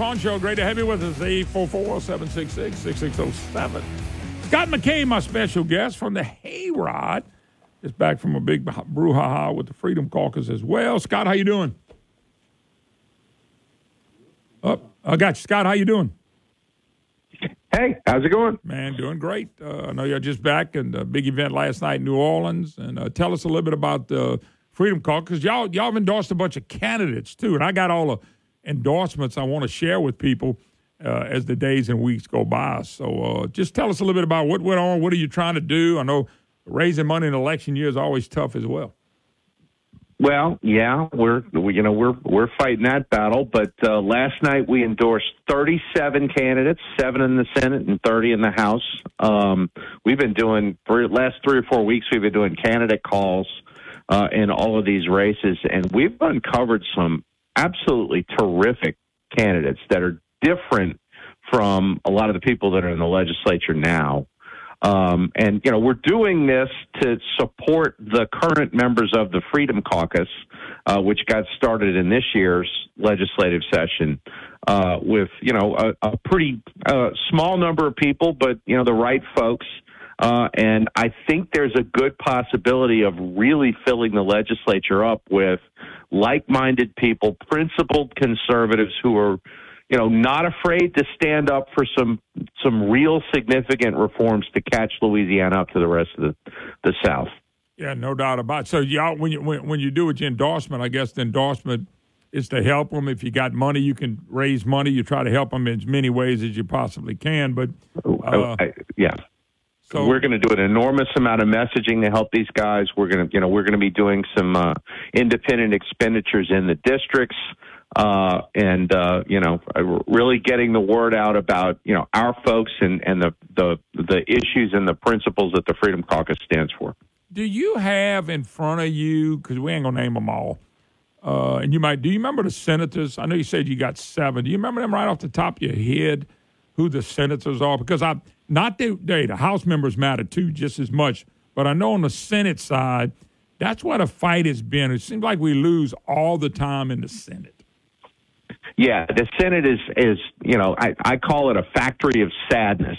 Griffon Show. Great to have you with us. 844-766-6607. Scott McKay, my special guest from the Hayride, is back from a big brouhaha with the Freedom Caucus as well. Scott, how you doing? Oh, I got you. Scott, how you doing? Hey, how's it going? Man, doing great. Uh, I know you're just back and a big event last night in New Orleans. And uh, tell us a little bit about the Freedom Caucus. Because y'all, y'all have endorsed a bunch of candidates, too. And I got all the – endorsements I want to share with people uh, as the days and weeks go by. So uh, just tell us a little bit about what went on. What are you trying to do? I know raising money in election year is always tough as well. Well, yeah, we're you know we're we're fighting that battle. But uh, last night we endorsed 37 candidates, seven in the Senate and 30 in the House. Um, we've been doing for last three or four weeks. We've been doing candidate calls uh, in all of these races, and we've uncovered some absolutely terrific candidates that are different from a lot of the people that are in the legislature now. Um, and, you know, we're doing this to support the current members of the Freedom Caucus, uh, which got started in this year's legislative session uh, with, you know, a, a pretty uh, small number of people, but, you know, the right folks. Uh, and I think there's a good possibility of really filling the legislature up with like-minded people, principled conservatives who are, you know, not afraid to stand up for some some real significant reforms to catch Louisiana up to the rest of the the South. Yeah, no doubt about it. So y'all, when you when, when you do your endorsement, I guess the endorsement is to help them. If you got money, you can raise money. You try to help them in as many ways as you possibly can. But oh, uh, I, yeah. So we're going to do an enormous amount of messaging to help these guys. We're going to, you know, we're going to be doing some uh, independent expenditures in the districts, uh, and uh, you know, really getting the word out about you know our folks and and the the the issues and the principles that the Freedom Caucus stands for. Do you have in front of you? Because we ain't gonna name them all. Uh, and you might do you remember the senators? I know you said you got seven. Do you remember them right off the top of your head? Who the senators are? Because I not they, they the House members matter too just as much, but I know on the Senate side, that's what a fight has been. It seems like we lose all the time in the Senate. Yeah, the Senate is is you know I, I call it a factory of sadness.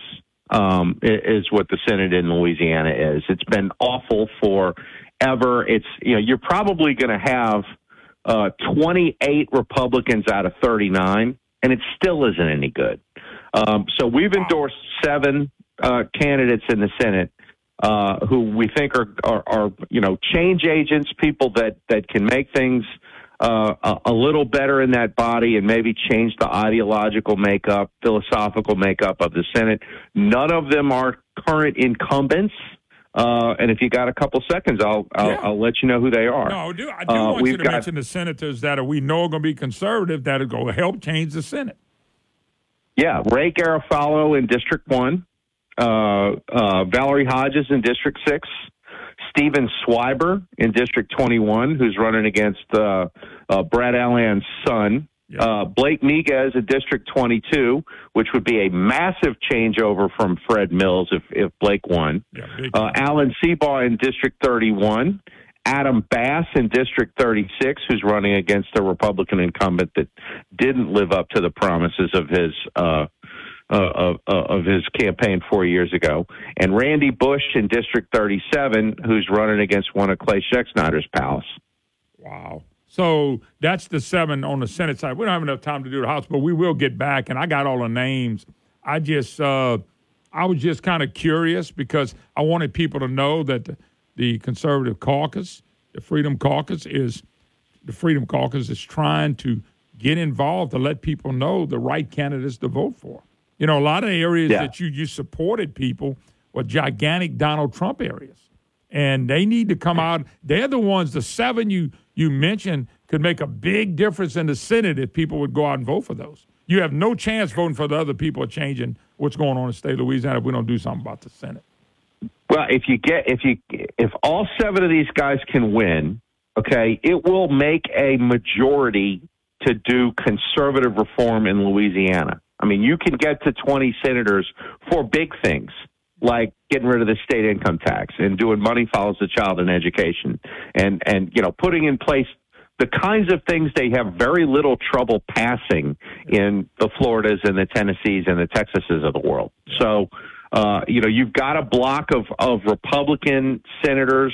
Um, is what the Senate in Louisiana is. It's been awful for ever. It's you know you're probably going to have uh, 28 Republicans out of 39, and it still isn't any good. Um, so we've endorsed seven uh, candidates in the Senate uh, who we think are, are, are, you know change agents, people that that can make things uh, a, a, little better in that body and maybe change the ideological makeup, philosophical makeup of the Senate. None of them are current incumbents. Uh, and if you got a couple seconds, I'll I'll, yeah. I'll, let you know who they are. No, I do, I do uh, want you to got, mention the senators that are, we know are going to be conservative that are going to help change the Senate. Yeah, Ray Garofalo in District One, uh, uh, Valerie Hodges in District Six, Stephen Swiber in District 21, who's running against uh, uh, Brad Allen's son. Uh, Blake Miguez in District 22, which would be a massive changeover from Fred Mills if, if Blake won. Yeah, uh, Alan Seabaugh in District 31. Adam Bass in District 36, who's running against a Republican incumbent that didn't live up to the promises of his uh, uh, of, uh, of his campaign four years ago, and Randy Bush in District 37, who's running against one of Clay Schexnayder's pals. Wow. So that's the seven on the Senate side. We don't have enough time to do the House, but we will get back. And I got all the names. I just, uh, I was just kind of curious because I wanted people to know that the Conservative Caucus, the Freedom Caucus, is the Freedom Caucus is trying to get involved to let people know the right candidates to vote for. You know, a lot of areas yeah. that you you supported people were gigantic Donald Trump areas, and they need to come out. They're the ones. The seven you you mentioned could make a big difference in the Senate if people would go out and vote for those. You have no chance voting for the other people changing what's going on in the state of Louisiana if we don't do something about the Senate. Well, if you get if you if all seven of these guys can win, okay, it will make a majority to do conservative reform in Louisiana. I mean, you can get to 20 senators for big things like getting rid of the state income tax and doing money follows the child in education and and you know putting in place the kinds of things they have very little trouble passing in the Floridas and the Tennessees and the Texases of the world. So, uh, you know, you've got a block of, of Republican senators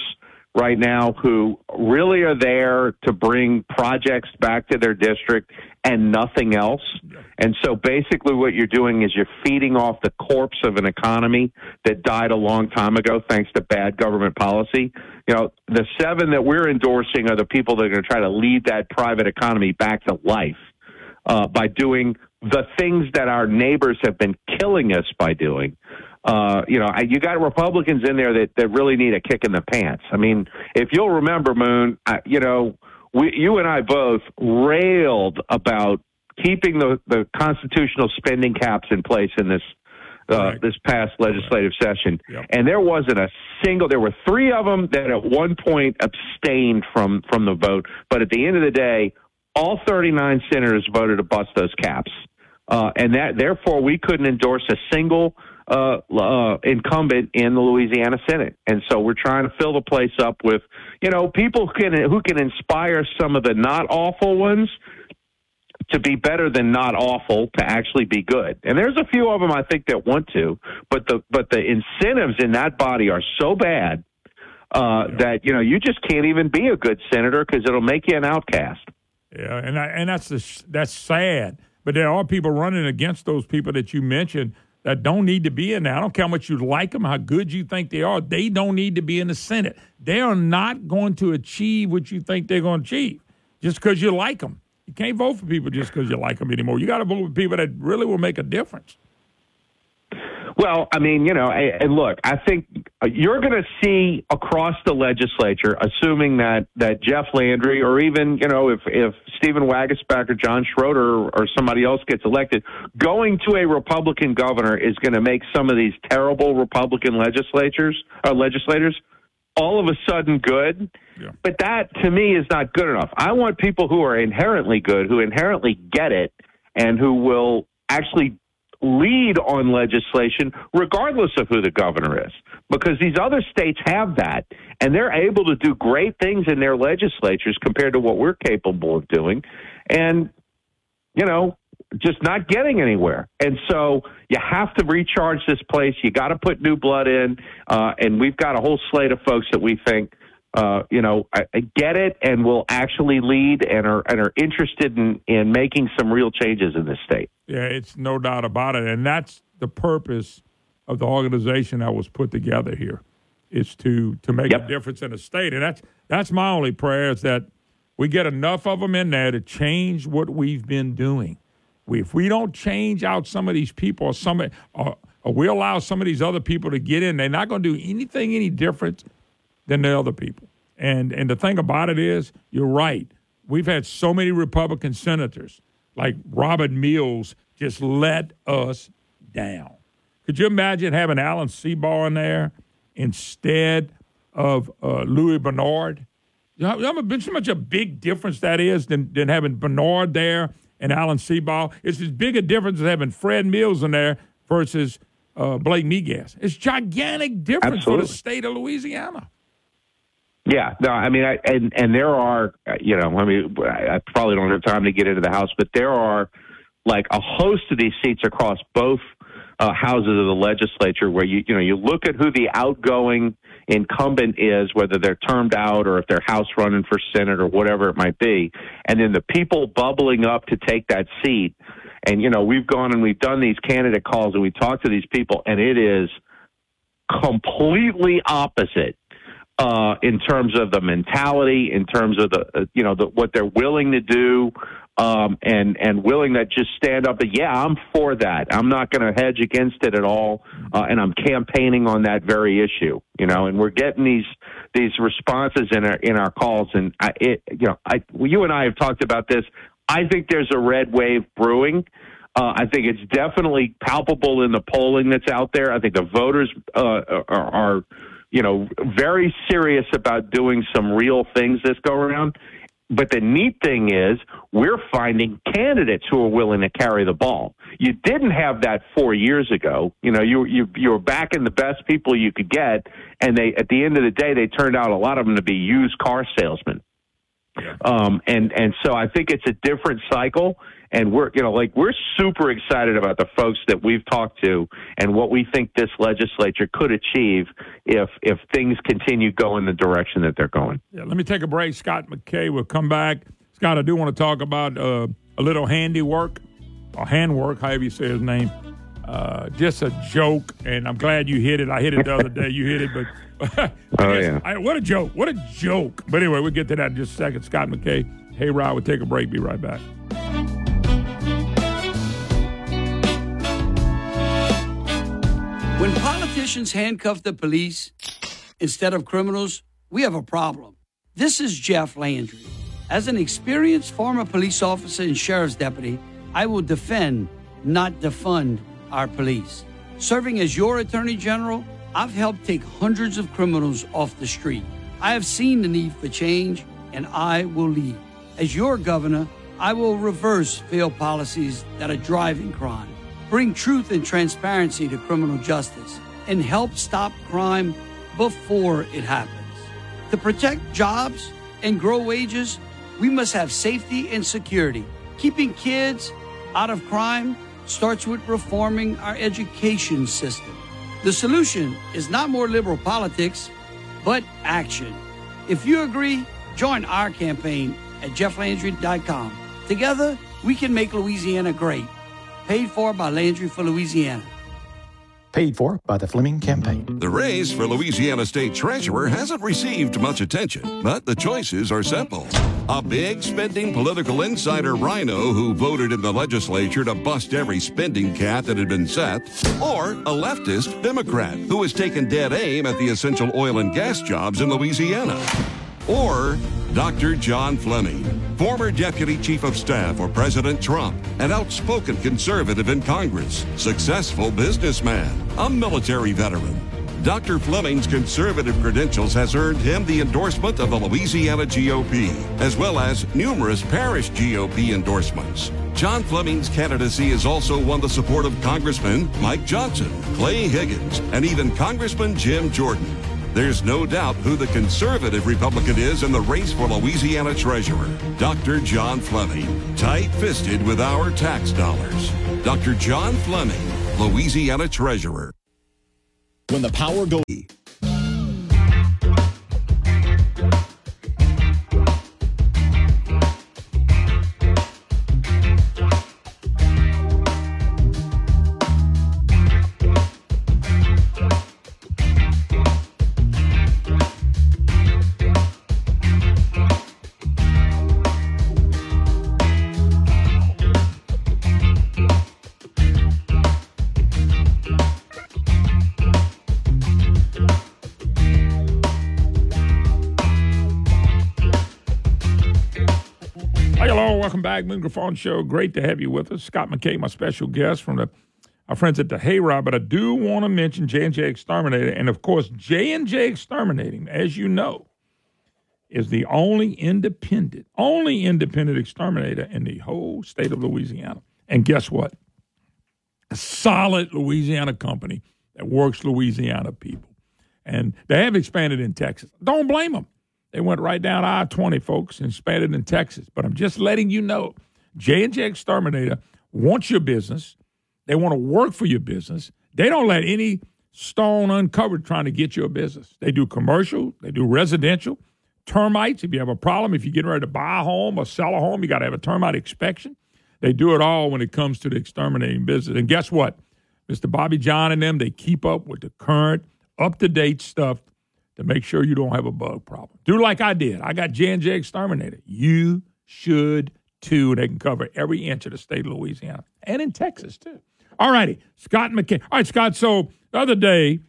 right now who really are there to bring projects back to their district and nothing else. And so basically what you're doing is you're feeding off the corpse of an economy that died a long time ago thanks to bad government policy. You know, the seven that we're endorsing are the people that are going to try to lead that private economy back to life uh, by doing the things that our neighbors have been killing us by doing uh, you know, you got Republicans in there that, that really need a kick in the pants. I mean, if you'll remember, Moon, I, you know, we, you and I both railed about keeping the, the constitutional spending caps in place in this uh, right. this past legislative right. session, yep. and there wasn't a single. There were three of them that at one point abstained from from the vote, but at the end of the day, all 39 senators voted to bust those caps, uh, and that therefore we couldn't endorse a single uh, uh, incumbent in the Louisiana Senate, and so we're trying to fill the place up with you know people who can who can inspire some of the not awful ones to be better than not awful to actually be good. And there's a few of them I think that want to, but the but the incentives in that body are so bad uh, yeah. that you know you just can't even be a good senator because it'll make you an outcast. Yeah, and I, and that's the, that's sad. But there are people running against those people that you mentioned that don't need to be in there. I don't care how much you like them, how good you think they are. They don't need to be in the Senate. They are not going to achieve what you think they're going to achieve just because you like them. You can't vote for people just because you like them anymore. You got to vote for people that really will make a difference. Well, I mean, you know, and look, I think you're going to see across the legislature, assuming that that Jeff Landry or even you know if if Stephen Waguespack or John Schroeder or somebody else gets elected, going to a Republican governor is going to make some of these terrible Republican legislatures or uh, legislators all of a sudden good. But that to me is not good enough. I want people who are inherently good, who inherently get it, and who will actually lead on legislation regardless of who the governor is. Because these other states have that, and they're able to do great things in their legislatures compared to what we're capable of doing. And, you know, just not getting anywhere. And so you have to recharge this place. You got to put new blood in. Uh, and we've got a whole slate of folks that we think uh, you know, I, I get it and will actually lead and are and are interested in in making some real changes in this state. Yeah, it's no doubt about it, and that's the purpose of the organization that was put together here, is to to make Yep. a difference in the state, and that's that's my only prayer is that we get enough of them in there to change what we've been doing. We, if we don't change out some of these people, or some, or, or we allow some of these other people to get in, they're not going to do anything any different than the other people. And and the thing about it is, you're right. We've had so many Republican senators, like Robert Mills, just let us down. Could you imagine having Alan Seabaugh in there instead of uh, Louie Bernard? You know how so much a big difference that is than, than having Bernard there and Alan Seabaugh. It's as big a difference as having Fred Mills in there versus uh, Blake Miguez. It's gigantic difference for the state of Louisiana. Yeah, no, I mean, I, and and there are, you know, I mean, I probably don't have time to get into the House, but there are like a host of these seats across both uh, houses of the legislature where you, you know, you look at who the outgoing incumbent is, whether they're termed out or if they're House running for Senate or whatever it might be, and then the people bubbling up to take that seat. And you know, we've gone and we've done these candidate calls and we talk to these people, and it is completely opposite uh, in terms of the mentality, in terms of the uh, you know the, what they're willing to do, um, and and willing to just stand up. And yeah, I'm for that. I'm not going to hedge against it at all, uh, and I'm campaigning on that very issue. You know, and we're getting these these responses in our in our calls, and I, it, you know, I well, you and I have talked about this. I think there's a red wave brewing. Uh, I think it's definitely palpable in the polling that's out there. I think the voters uh, are, are, you know, very serious about doing some real things this go around. But the neat thing is, we're finding candidates who are willing to carry the ball. You didn't have that four years ago. You know, you you you were backing the best people you could get, and they at the end of the day, they turned out a lot of them to be used car salesmen. Um, and and so I think it's a different cycle, and we're you know like we're super excited about the folks that we've talked to and what we think this legislature could achieve if if things continue going the direction that they're going. Yeah, let me take a break. Scott McKay will come back. Scott, I do want to talk about uh, a little handiwork or handwork, however you say his name. Uh, just a joke, and I'm glad you hit it. I hit it the other day. You hit it, but Oh yeah. I, what a joke! What a joke! But anyway, we'll get to that in just a second. Scott McKay. Hey, Rod, we'll take a break. Be right back. When politicians handcuff the police instead of criminals, we have a problem. This is Jeff Landry. As an experienced former police officer and sheriff's deputy, I will defend, not defund, our police. Serving as your attorney general, I've helped take hundreds of criminals off the street. I have seen the need for change, and I will lead. As your governor, I will reverse failed policies that are driving crime, bring truth and transparency to criminal justice, and help stop crime before it happens. To protect jobs and grow wages, we must have safety and security. Keeping kids out of crime starts with reforming our education system. The solution is not more liberal politics, but action. If you agree, join our campaign at jefflandry.com. Together, we can make Louisiana great. Paid for by Landry for Louisiana. Paid for by the Fleming Campaign. The race for Louisiana State Treasurer hasn't received much attention, but the choices are simple. A big spending political insider rhino who voted in the legislature to bust every spending cap that had been set, or a leftist Democrat who has taken dead aim at the essential oil and gas jobs in Louisiana. Or Dr. John Fleming, former Deputy Chief of Staff for President Trump, an outspoken conservative in Congress, successful businessman, a military veteran. Dr. Fleming's conservative credentials has earned him the endorsement of the Louisiana GOP, as well as numerous parish GOP endorsements. John Fleming's candidacy has also won the support of Congressman Mike Johnson, Clay Higgins, and even Congressman Jim Jordan. There's no doubt who the conservative Republican is in the race for Louisiana Treasurer. Dr. John Fleming, tight fisted with our tax dollars. Dr. John Fleming, Louisiana Treasurer. When the power goes. Moon Griffon Show. Great to have you with us. Scott McKay, my special guest from the our friends at the Hayride. But I do want to mention J and J Exterminator, and of course, J and J Exterminating, as you know, is the only independent, only independent exterminator in the whole state of Louisiana. And guess what? A solid Louisiana company that works Louisiana people, and they have expanded in Texas. Don't blame them. They went right down I 20, folks, and expanded in Texas. But I'm just letting you know J&J Exterminator wants your business. They want to work for your business. They don't let any stone uncovered trying to get your business. They do commercial, they do residential, termites. If you have a problem, if you're getting ready to buy a home or sell a home, you got to have a termite inspection. They do it all when it comes to the exterminating business. And guess what? Mr. Bobby John and them, they keep up with the current, up to date stuff to make sure you don't have a bug problem. Do like I did. I got J&J Exterminator. You should too. They can cover every inch of the state of Louisiana and in Texas too. All righty, Scott McKay. All right, Scott. So the other day,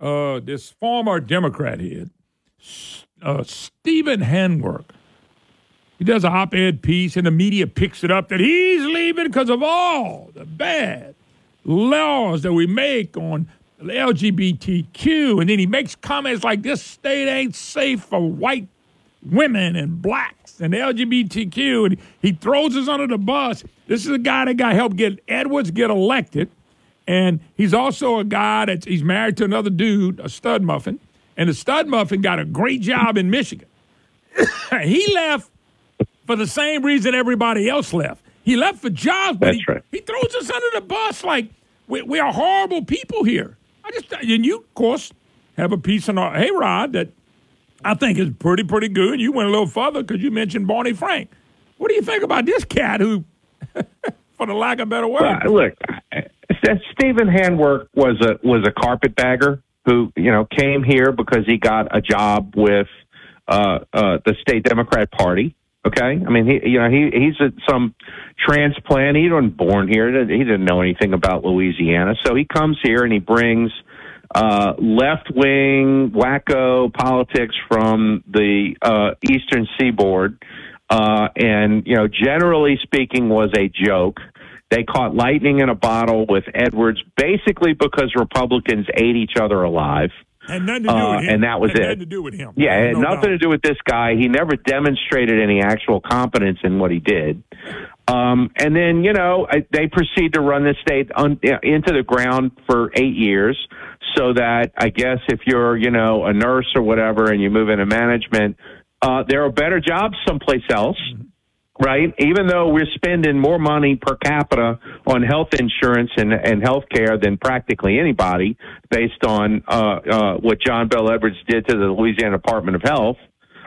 uh, this former Democrat head, uh, Stephen Handwerk, he does a op-ed piece, and the media picks it up that he's leaving because of all the bad laws that we make on LGBTQ, and then he makes comments like this state ain't safe for white women and blacks and LGBTQ, and he throws us under the bus. This is a guy that got helped get Edwards get elected, and he's also a guy that's he's married to another dude, a stud muffin, and the stud muffin got a great job in Michigan. he left for the same reason everybody else left. He left for jobs, but he, right. he throws us under the bus like we, we are horrible people here. I just and you, of course, have a piece on our Hayride that I think is pretty pretty good. You went a little further because you mentioned Barney Frank. What do you think about this cat who, for the lack of better word, Well, look, Stephen Handwerk was a was a carpetbagger who you know came here because he got a job with uh, uh, the state Democrat Party. Okay, I mean he you know he he's a, some transplant. He wasn't born here. He didn't know anything about Louisiana, so he comes here and he brings uh, left wing wacko politics from the uh, Eastern Seaboard, uh, and you know, generally speaking, was a joke. They caught lightning in a bottle with Edwards, basically because Republicans ate each other alive. Had nothing to do Uh, with him. and that was it. Nothing to do with him. Yeah, it had No nothing doubt. to do with this guy. He never demonstrated any actual competence in what he did. Um, and then, you know, I- they proceed to run the state un, into the ground for eight years so that I guess if you're, you know, a nurse or whatever and you move into management, uh, there are better jobs someplace else. Right, even though we're spending more money per capita on health insurance and, and health care than practically anybody, based on uh, uh, what John Bel Edwards did to the Louisiana Department of Health,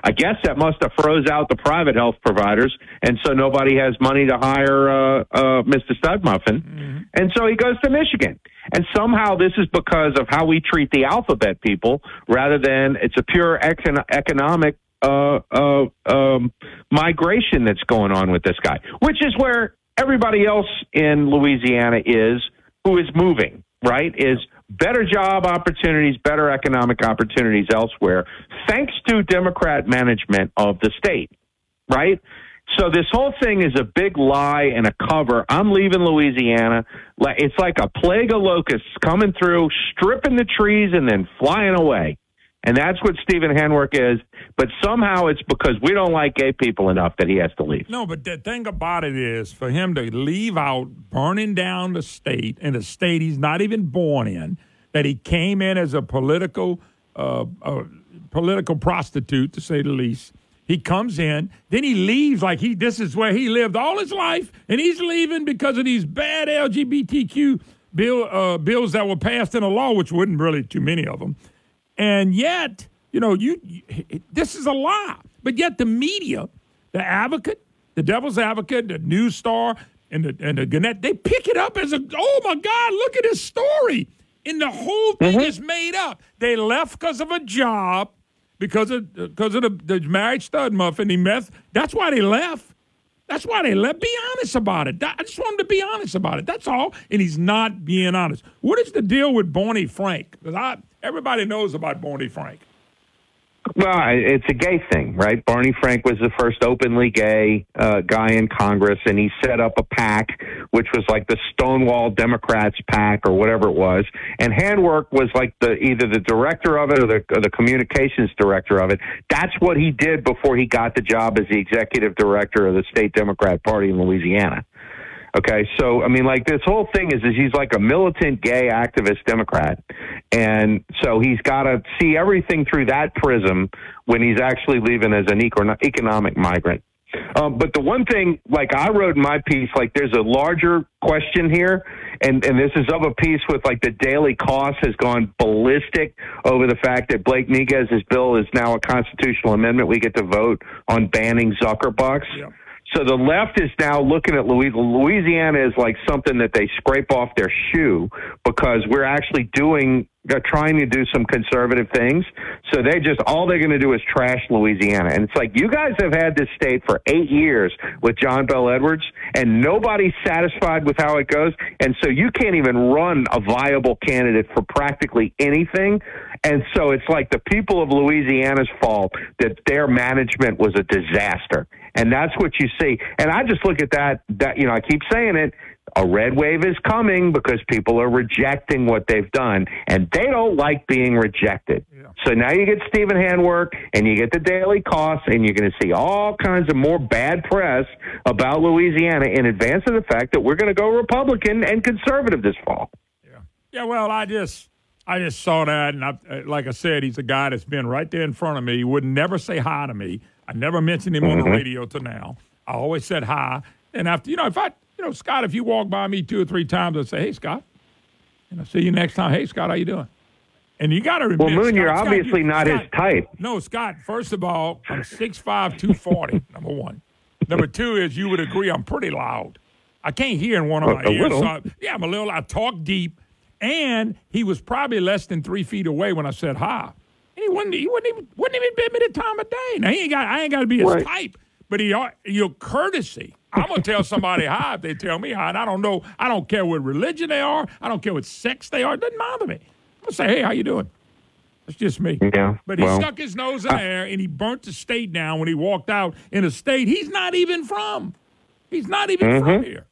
I guess that must have froze out the private health providers, and so nobody has money to hire uh, uh, Mr. Studmuffin, and so he goes to Michigan. And somehow this is because of how we treat the alphabet people, rather than it's a pure econ- economic uh, uh, um, migration that's going on with this guy, which is where everybody else in Louisiana is who is moving, right? Is better job opportunities, better economic opportunities elsewhere, thanks to Democrat management of the state, right? So this whole thing is a big lie and a cover. I'm leaving Louisiana. It's like a plague of locusts coming through, stripping the trees and then flying away. And that's what Stephen Handwerk is. But somehow it's because we don't like gay people enough that he has to leave. No, but the thing about it is for him to leave out burning down the state in a state he's not even born in, that he came in as a political uh, uh, political prostitute to say the least. He comes in, then he leaves like he this is where he lived all his life, and he's leaving because of these bad LGBTQ bill uh, bills that were passed in a law, which wasn't really too many of them. And yet, you know, you, you this is a lie. But yet the media, the advocate, the devil's advocate, the news star, and the and the Gannett, they pick it up as a oh my God, look at his story. And the whole thing mm-hmm. is made up. They left because of a job, because of because of the, the married stud muffin. He meth. That's why they left. That's why they let Be honest about it. I just want him to be honest about it. That's all. And he's not being honest. What is the deal with Barney Frank? Because I everybody knows about Barney Frank. Well, it's a gay thing, right? Barney Frank was the first openly gay uh, guy in Congress, and he set up a pack, which was like the Stonewall Democrats pack or whatever it was. And Handwerk was like the either the director of it or the, or the communications director of it. That's what he did before he got the job as the executive director of the state Democrat Party in Louisiana. Okay, so I mean, like this whole thing is, is he's like a militant gay activist Democrat, and so he's got to see everything through that prism when he's actually leaving as an economic migrant. Um, but the one thing, like I wrote in my piece, like there's a larger question here, and and this is of a piece with like the Daily Kos has gone ballistic over the fact that Blake Miguez's bill is now a constitutional amendment. We get to vote on banning Zuckerbucks. Yeah. So the left is now looking at Louisiana. Is like something that they scrape off their shoe because we're actually doing, they're trying to do some conservative things. So they just, all they're going to do is trash Louisiana. And it's like, you guys have had this state for eight years with John Bel Edwards and nobody's satisfied with how it goes. And so you can't even run a viable candidate for practically anything. And so it's like the people of Louisiana's fault that their management was a disaster. And that's what you see. And I just look at that, that, you know, I keep saying it. A red wave is coming because people are rejecting what they've done, and they don't like being rejected. Yeah. So now you get Stephen Handwerk, and you get the Daily Kos, and you're going to see all kinds of more bad press about Louisiana in advance of the fact that we're going to go Republican and conservative this fall. Yeah, yeah. Well, I just I just saw that, and I, uh, like I said, he's a guy that's been right there in front of me. He would never say hi to me. I never mentioned him mm-hmm. on the mm-hmm. radio to now. I always said hi. And after, you know, if I, you know, Scott, if you walk by me two or three times, I'd say, hey, Scott. And I see you next time. Hey, Scott, how you doing? And you got to remember. Well, Moon, Scott, you're Scott, obviously you, not Scott, his type. No, Scott, first of all, I'm 6'5, 240, number one. Number two is you would agree I'm pretty loud. I can't hear in one of my a ears. So yeah, I'm a little, I talk deep. And he was probably less than three feet away when I said hi. He wouldn't, he wouldn't even, wouldn't even bid me the time of day. Now he ain't got, I ain't got to be his right. type, but he, your courtesy. I'm gonna tell somebody hi if they tell me hi, and I don't know. I don't care what religion they are. I don't care what sex they are. It doesn't bother me. I'm gonna say, hey, how you doing? It's just me. Yeah. But he well, stuck his nose in there and he burnt the state down when he walked out in a state he's not even from. He's not even mm-hmm. from here.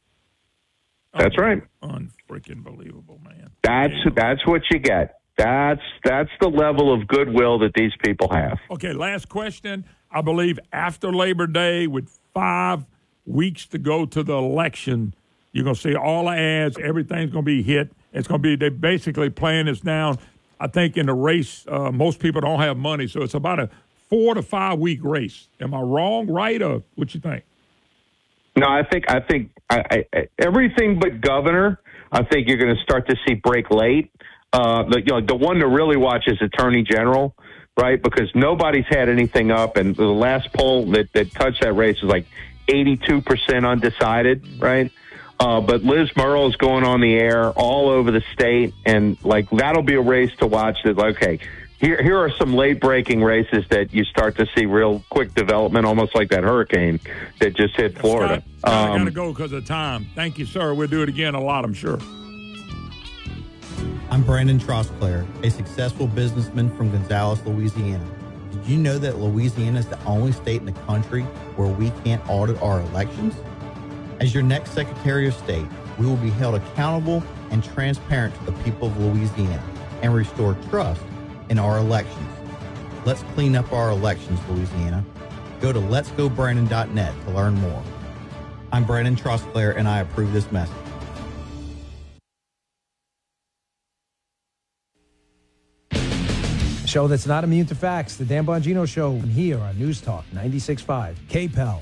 That's right. Unfreaking believable, man. That's that's what you get. That's that's the level of goodwill that these people have. Okay, last question. I believe after Labor Day, with five weeks to go to the election, you're going to see all the ads. Everything's going to be hit. It's going to be they basically playing this down. I think in the race, uh, most people don't have money, so it's about a four to five week race. Am I wrong, right, or what you think? No, I think I think I, I, everything but governor. I think you're going to start to see break late. Uh, the, you know, the one to really watch is Attorney General, right? Because nobody's had anything up, and the last poll that, that touched that race was like 82% undecided, right? Uh, but Liz Murrill is going on the air all over the state, and like that'll be a race to watch. That okay, here here are some late breaking races that you start to see real quick development, almost like that hurricane that just hit Florida. Scott, um, I got to go because of time. Thank you, sir. We'll do it again a lot, I'm sure. I'm Brandon Trosclair, a successful businessman from Gonzales, Louisiana. Did you know that Louisiana is the only state in the country where we can't audit our elections? As your next Secretary of State, we will be held accountable and transparent to the people of Louisiana and restore trust in our elections. Let's clean up our elections, Louisiana. Go to letsgobrandon.net to learn more. I'm Brandon Trosclair, and I approve this message. Show that's not immune to facts. The Dan Bongino Show here on News Talk 96.5 KPEL.